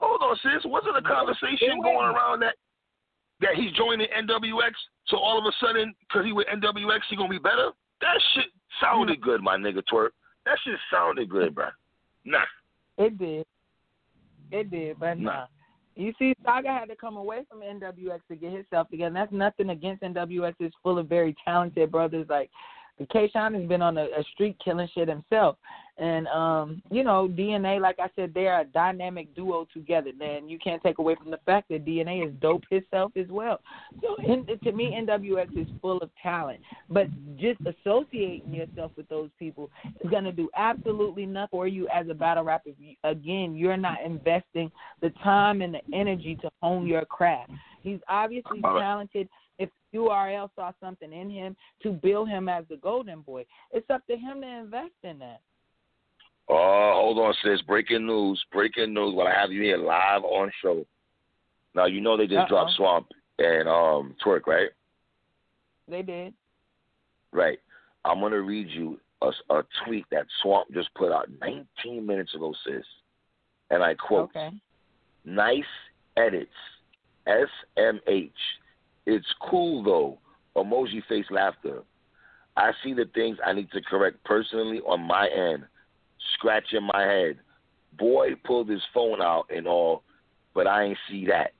Hold on, sis. Wasn't a conversation going around that that he's joining NWX? So all of a sudden, because he with NWX, he gonna be better? That shit sounded hmm. good, my nigga Twork. That shit sounded good, bro. Nah.
It did. It did, but
Nah.
nah. You see, Saga had to come away from NWX to get himself together. And that's nothing against NWX. It's full of very talented brothers. Like K-Shine has been on a, a street killing shit himself. And um, you know, DNA, like I said, they're a dynamic duo together. Man, you can't take away from the fact that DNA is dope himself as well. So in, to me, NWX is full of talent. But just associating yourself with those people is going to do absolutely nothing for you as a battle rapper. Again, you're not investing the time and the energy to hone your craft. He's obviously talented. If URL saw something in him to build him as the golden boy, it's up to him to invest in that.
Oh, hold on, sis. Breaking news. Breaking news. While I have you here live on show. Now you know they just
Uh-oh.
dropped Swamp and um Twork, right?
They did.
Right. I'm gonna read you a, a tweet that Swamp just put out 19 minutes ago, sis. And I quote,
Okay.
Nice edits. SMH. It's cool though. Emoji face laughter. I see the things I need to correct personally on my end. Scratching my head. Boy pulled his phone out and all, but I ain't see that.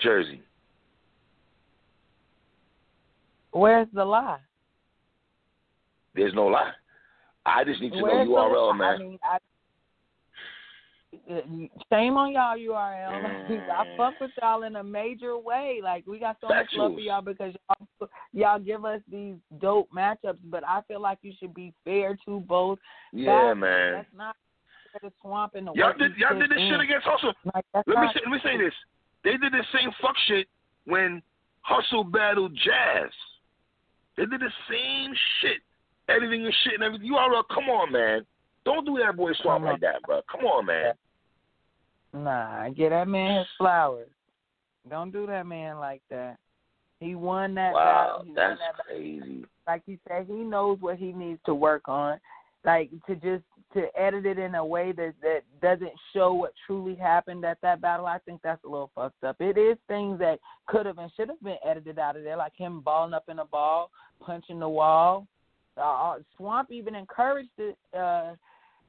Jersey.
Where's the lie?
There's no lie. I just need to
Where's
know URL, man.
I mean, I, shame on y'all, URL. I mm. fuck with y'all in a major way. Like we got so much love for y'all because y'all y'all give us these dope matchups. But I feel like you should be fair to both.
yeah,
battles.
man.
That's not to swamp in the
Y'all did y'all did this
in.
shit against Hustle.
Like,
Let me say, let me say this. They did the same fuck shit when Hustle battled Jazz. They did the same shit, editing and shit and everything. URL, come on, man. Don't do that boy swamp like that, bro. Come on, man.
Nah, get that man his flowers. Don't do that man like that. He won that
Wow,
battle. He
that's
that battle.
crazy.
like you said, he knows what he needs to work on. Like to just to edit it in a way that that doesn't show what truly happened at that battle. I think that's a little fucked up. It is things that could have and should have been edited out of there, like him balling up in a ball, punching the wall. Uh, Swamp even encouraged it, uh,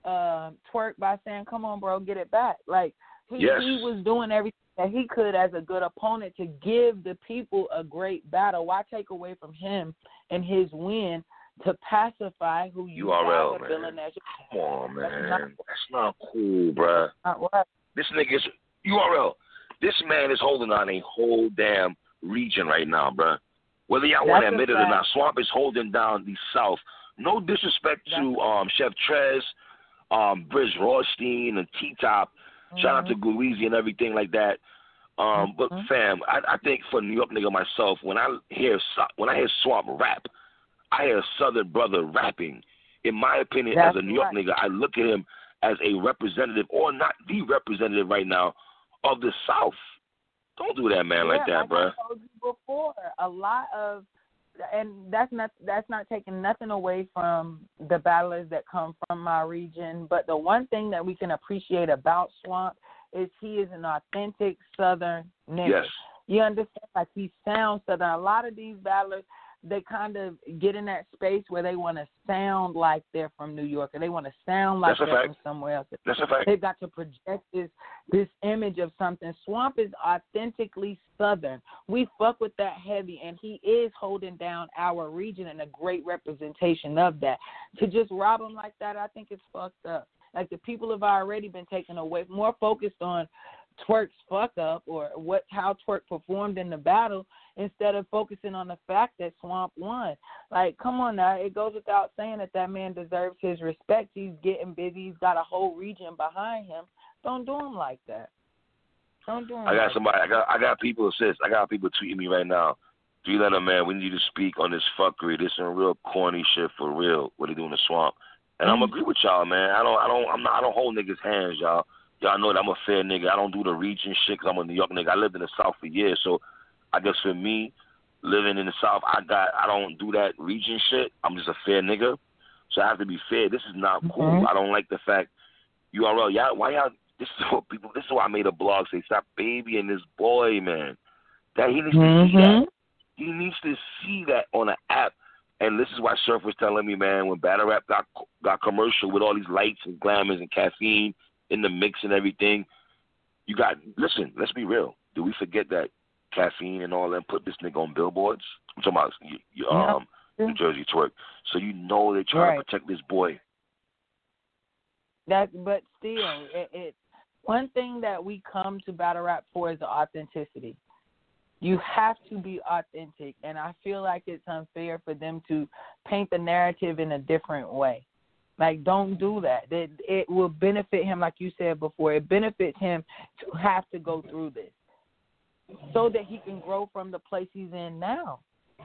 uh, Twork by saying, "Come on, bro, get it back." Like he
Yes.
he was doing everything that he could as a good opponent to give the people a great battle. Why take away from him and his win to pacify who you
URL,
are
man.
as
Come on,
That's
man.
not-
That's not cool, bruh.
not?
This nigga's URL. This man is holding on a whole damn region right now, bruh. Whether y'all want to admit it or not, Swamp is holding down the South. No disrespect to um, Chef Trez, um, Brizz Rawsteen, and T Top. Shout out to Guizi and everything like that. Um, but
Mhm.
fam, I, I think for New York nigga myself, when I hear when I hear Swamp rap, I hear a Southern brother rapping. In my opinion,
That's
as a New York
right.
nigga, I look at him as a representative, or not the representative right now, of the South. Don't do that, man, like
yeah,
that, bruh.
I told you before, a lot of, and that's not that's not taking nothing away from the battlers that come from my region. But the one thing that we can appreciate about Swamp is he is an authentic Southern nigga.
Yes.
You understand? Like he sounds southern. A lot of these battlers, they kind of get in that space where they want to sound like they're from New York or they want to sound like
That's
they're from somewhere else.
That's a fact.
They've got to project this this image of something. Swamp is authentically Southern. We fuck with that heavy, and he is holding down our region and a great representation of that. To just rob him like that, I think it's fucked up. Like the people have already been taken away, more focused on Twork's fuck up or what how Twork performed in the battle instead of focusing on the fact that Swamp won. Like, come on now, it goes without saying that that man deserves his respect. He's getting busy. He's got a whole region behind him. Don't do him like that. Don't do him.
I got
like
somebody. I got. I got people. Sis, I got people tweeting me right now. Three letter man, we need you to speak on this fuckery. This is real corny shit for real. What they do in the swamp. And I'm mm-hmm. agree with y'all, man. I don't. I don't. I'm not. I don't hold niggas' hands, y'all. Y'all know that I'm a fair nigga. I don't do the region shit 'cause I'm a New York nigga. I lived in the South for years, so I guess for me, living in the South, I got. I don't do that region shit. I'm just a fair nigga, so I have to be fair. This is not cool.
Mhm.
I don't like the fact. URL, y'all. Why y'all? This is what people. This is why I made a blog say stop babying this boy, man. That he needs to see that.
Mhm.
He needs to see that on an app. And this is why Surf was telling me, man, when Battle Rap got got commercial with all these lights and glamours and caffeine in the mix and everything, you got listen. Let's be real. Do we forget that caffeine and all that put this nigga on billboards? I'm talking about you, you,
Yeah.
um New Jersey Twork. So you know they're trying
Right.
to protect this boy.
That, but still, it, it. One thing that we come to battle rap for is the authenticity. You have to be authentic, and I feel like it's unfair for them to paint the narrative in a different way. Like, don't do that. It, it will benefit him, like you said before. It benefits him to have to go through this, so that he can grow from the place he's in now.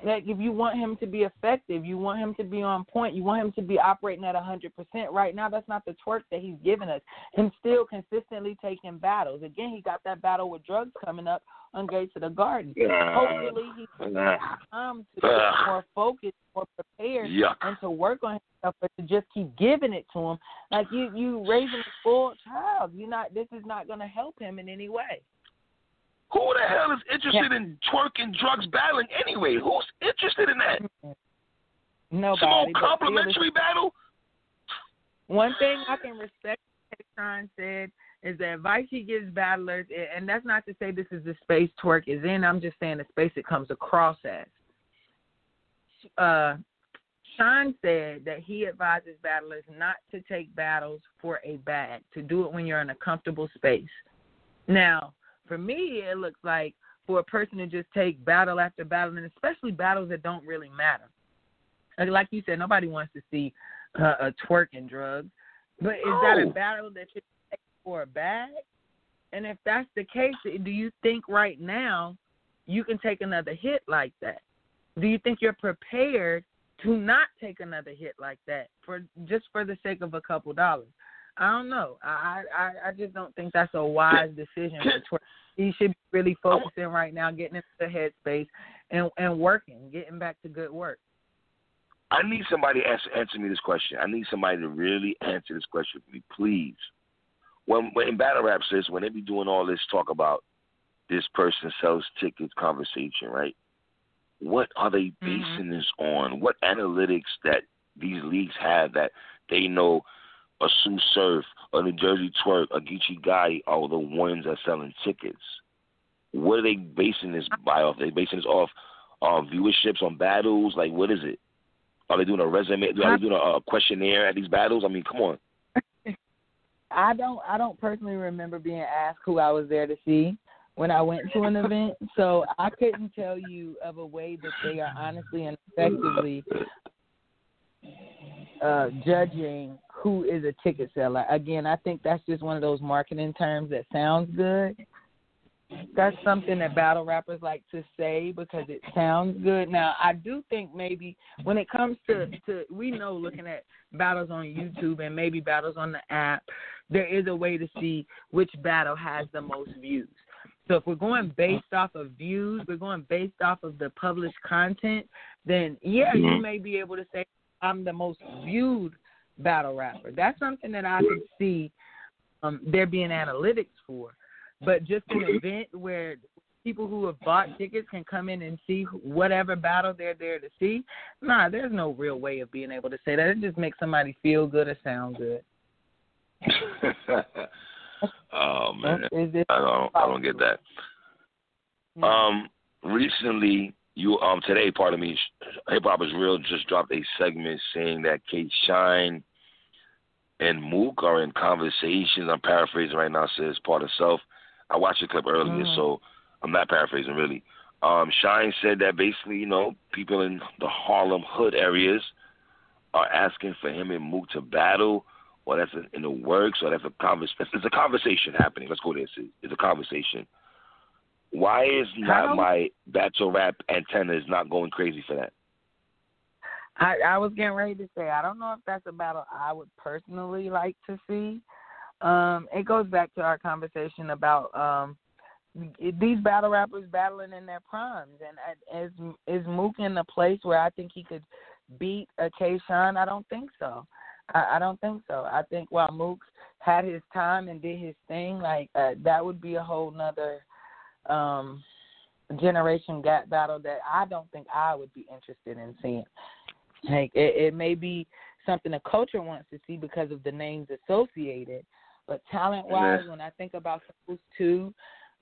Like if you want him to be effective, you want him to be on point, you want him to be operating at a hundred percent. Right now, that's not the Twork that he's giving us. And still consistently taking battles. Again, he got that battle with drugs coming up on Gates of the Garden. Hopefully, he
Nah.
come to get
Ugh.
more focused, more prepared,
Yuck.
and to work on himself, but to just keep giving it to him. Like you, you raising a spoiled child. You're not. This is not going to help him in any way.
Who the hell is interested in twerking drugs battling anyway? Who's interested in that?
Nobody.
Some old
but
complimentary battle?
One thing I can respect Sean said is the advice he gives battlers, and that's not to say this is the space Twork is in. I'm just saying the space it comes across as. Uh, Sean said that he advises battlers not to take battles for a bag, to do it when you're in a comfortable space. Now, for me, it looks like for a person to just take battle after battle, and especially battles that don't really matter. Like- you said, nobody wants to see uh, a twerking drugs. But is that a battle that you take for a bag? And if that's the case, do you think right now you can take another hit like that? Do you think you're prepared to not take another hit like that for just for the sake of a couple dollars? I don't know. I I I just don't think that's a wise decision. He should be really focusing right now, getting into the headspace and and working, getting back to good work.
I need somebody to answer, answer me this question. I need somebody to really answer this question for me, please. When, when in battle rap says when they be doing all this talk about this person sells tickets conversation, right? What are they
Mhm.
basing this on? What analytics that these leagues have that they know a Tsu Surf, a New Jersey Twork, a Geechi Guy are the ones that selling tickets? What are they basing this by off? They basing this off uh, viewerships on battles? Like what is it? Are they doing a resume? Are they doing a, a questionnaire at these battles? I mean, come on.
I don't I don't personally remember being asked who I was there to see when I went to an event, so I couldn't tell you of a way that they are honestly and effectively uh, judging who is a ticket seller. Again, I think that's just one of those marketing terms that sounds good. That's something that battle rappers like to say because it sounds good. Now, I do think maybe when it comes to, to we know looking at battles on YouTube and maybe battles on the app, there is a way to see which battle has the most views. So if we're going based off of views, we're going based off of the published content, then yeah, you may be able to say I'm the most viewed battle rapper. That's something that I could see um, there being analytics for. But just an event where people who have bought tickets can come in and see whatever battle they're there to see. Nah, there's no real way of being able to say that. It just makes somebody feel good or sound good.
oh man, I don't I don't get that. Um, recently, you um today, pardon me, Hip Hop is Real just dropped a segment saying that K Shine and Mook are in conversations. I'm paraphrasing right now. Says part of self. I watched the clip earlier,
Mhm.
so I'm not paraphrasing really. Um, Shine said that basically, you know, people in the Harlem hood areas are asking for him and Mook to battle, or that's in the works, or that's a convers. It's a conversation happening. Let's go there. It's, it's a conversation. Why is not my battle rap antenna is not going crazy for that?
I, I was getting ready to say I don't know if that's a battle I would personally like to see. Um, it goes back to our conversation about um, these battle rappers battling in their primes, and is is Mook in a place where I think he could beat a K. Shine? I don't think so. I, I don't think so. I think while Mook had his time and did his thing, like uh, that would be a whole nother um generation gap battle that I don't think I would be interested in seeing. Like it, it may be something the culture wants to see because of the names associated, but talent wise,
Yeah.
when I think about those two,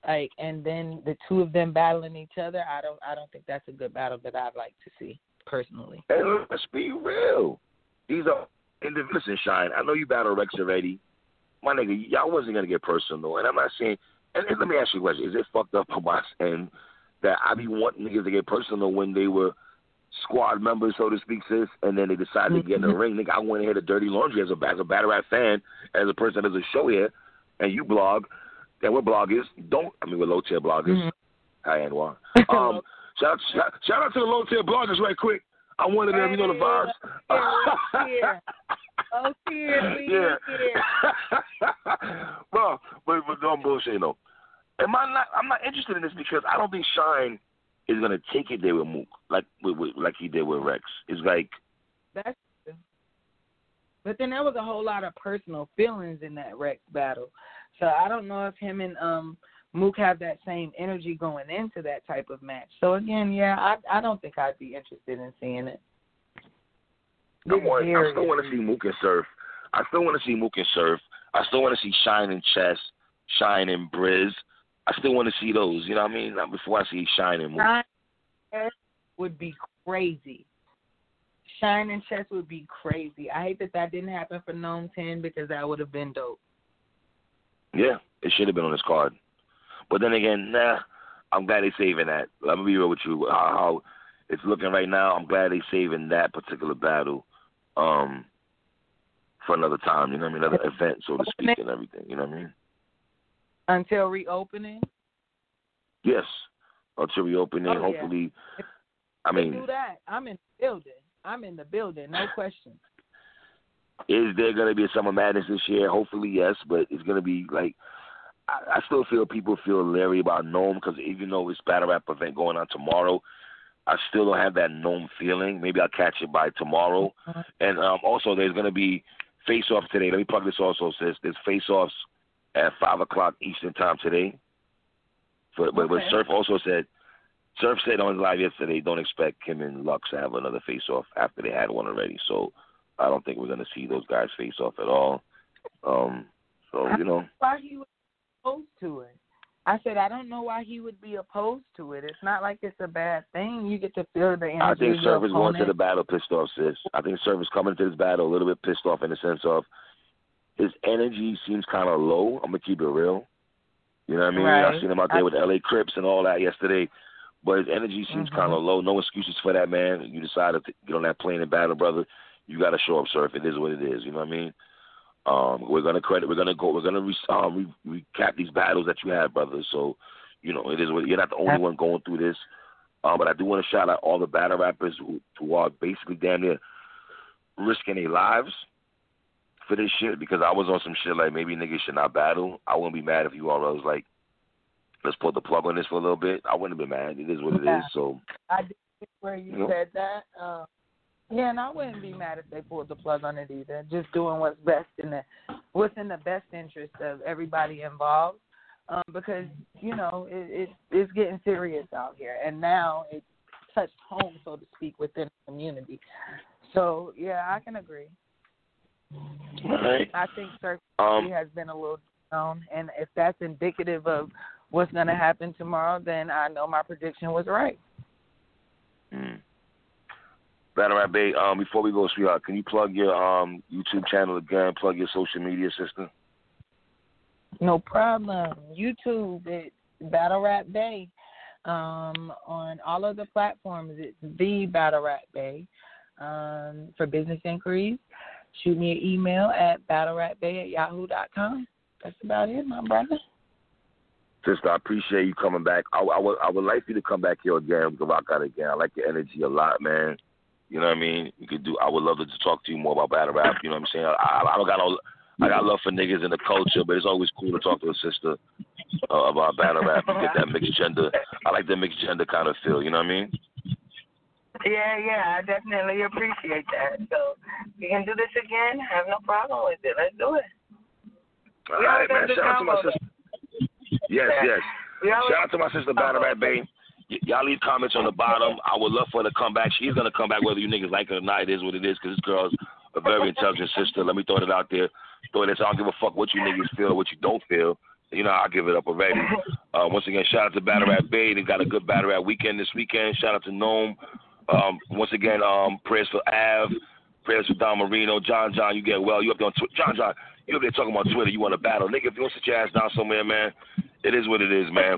like and then the two of them battling each other, I don't I don't think that's a good battle that I'd like to see personally.
And let's be real. These are individuals. Shine. I know you battle Rex already. My nigga, y'all wasn't gonna get personal, and I'm not saying. And, and let me ask you a question: Is it fucked up on my end that I be wanting niggas to get personal when they were squad members, so to speak, sis, and then they decided to get in the ring? Nigga, I went ahead to dirty laundry as a as a battle rap fan, as a person that does a show here, and you blog, and we're bloggers. Don't I mean we're low tier bloggers.
Mhm.
Hi, Anwar. Um, shout out, shout, shout out to the low tier bloggers right quick. I'm one of them. You know the vibes.
Yeah, Oh, dear,
yeah.
here.
Bro, but but don't bullshit though. Am I not? I'm not interested in this because I don't think Shine is gonna take it there with Mook like with, with, like he did with Rex. It's like
That's true. But then there was a whole lot of personal feelings in that Rex battle. So I don't know if him and um Mook have that same energy going into that type of match. So again, yeah, I I don't think I'd be interested in seeing it.
I, want, I still want to see Mook and Surf. I still want to see Mook and Surf. I still want to see Shine and Chess, Shine and Briz. I still want to see those. You know what I mean? Before I see Shine and Mook.
Shine and Chess would be crazy. Shine and Chess would be crazy. I hate that that didn't happen for NOME 10 because that would have been dope.
Yeah, it should have been on this card. But then again, nah, I'm glad they're saving that. Let me be real with you. How, how it's looking right now, I'm glad they're saving that particular battle um, for another time. You know what I mean? Another event, so to speak, and everything. You know what I mean?
Until reopening,
Yes. Until reopening,
Oh, yeah.
hopefully. I mean,
do that. I'm in the building. I'm in the building, no question.
is there going to be a summer madness this year? Hopefully, yes. But it's going to be like I, I still feel people feel leery about NOME because even though it's battle rap event going on tomorrow, I still don't have that NOME feeling. Maybe I'll catch it by tomorrow.
Mhm.
And um, also, there's going to be face offs today. Let me plug this also, sis. There's face offs at five o'clock Eastern time today. But but, but Surf also said. Surf said on his live yesterday, don't expect Kim and Lux to have another face off after they had one already. So I don't think we're going to see those guys face off at all. Um, so you know,
Why he was opposed to it? I said I don't know why he would be opposed to it. It's not like it's a bad thing. You get to feel the energy.
I think
of your
Surf is going to the battle pissed off, sis. I think Surf is coming to this battle a little bit pissed off in the sense of his energy seems kind of low. I'm gonna keep it real. You know what I mean?
Right.
I seen him out there with
I-
L.A. Crips and all that yesterday, but his energy seems
Mhm.
kind of low. No excuses for that man. You decided to get on that plane and battle, brother. You got to show up, Surf. It is what it is. You know what I mean? Um, we're gonna credit. We're gonna go. We're gonna re, um, re, recap these battles that you had, brother. So, you know, it is what you're not the only one going through this. Um, but I do want to shout out all the battle rappers who, who are basically damn near risking their lives for this shit because I was on some shit like maybe niggas should not battle. I wouldn't be mad if you all was like, let's pull the plug on this for a little bit. I wouldn't have been mad. It is what it is.
Yeah.
So
I did where you
You know?
said that. Um, yeah, and I wouldn't be mad if they pulled the plug on it either. Just doing what's best in the what's in the best interest of everybody involved. um, because you know it, it it's getting serious out here, and now it touched home, so to speak, within the community. So yeah, I can agree.
Right.
I think certainly
Um,
has been a little down, and if that's indicative of what's going to happen tomorrow, then I know my prediction was right.
Battle Rap Bay, um, before we go, sweetheart, can you plug your um YouTube channel again? Plug your social media system.
No problem. YouTube, it's Battle Rap Bay. Um, on all of the platforms, it's the Battle Rap Bay. Um, for business inquiries, shoot me an email at battlerapbay at yahoo.com. That's about it, my brother.
Sister, I appreciate you coming back. I, I would I would like you to come back here again. We can rock out again. I like your energy a lot, man. You know what I mean? We could do. I would love to talk to you more about battle rap. You know what I'm saying? I, I don't got no. I got love for niggas in the culture, but it's always cool to talk to a sister uh, about battle rap and get that mixed gender. I like that mixed gender kind of feel. You know what I mean?
Yeah, yeah, I definitely appreciate that. So we can do this again. I Have no problem with it. Let's do it.
All
We
right, man. Shout out to my sister. Yes, yes. Shout out to my sister Battle Rap Bay. Y'all leave comments on the bottom. I would love for her to come back. She's gonna come back whether you niggas like it or not. It is what it is because this girl's a very intelligent sister. Let me throw it out there. Throw it. I don't give a fuck what you niggas feel, or what you don't feel. You know, I'll give it up already. Uh, once again, shout out to Battle Rap Bay. They got a good Battle Rap weekend this weekend. Shout out to NOME. Um, once again, um, prayers for Av. Prayers for Don Marino. John John, you get well. You up there on Twitter. John John, you up there talking about Twitter. You want to battle. Nigga, if you want to sit your ass down somewhere, man, it is what it is, man.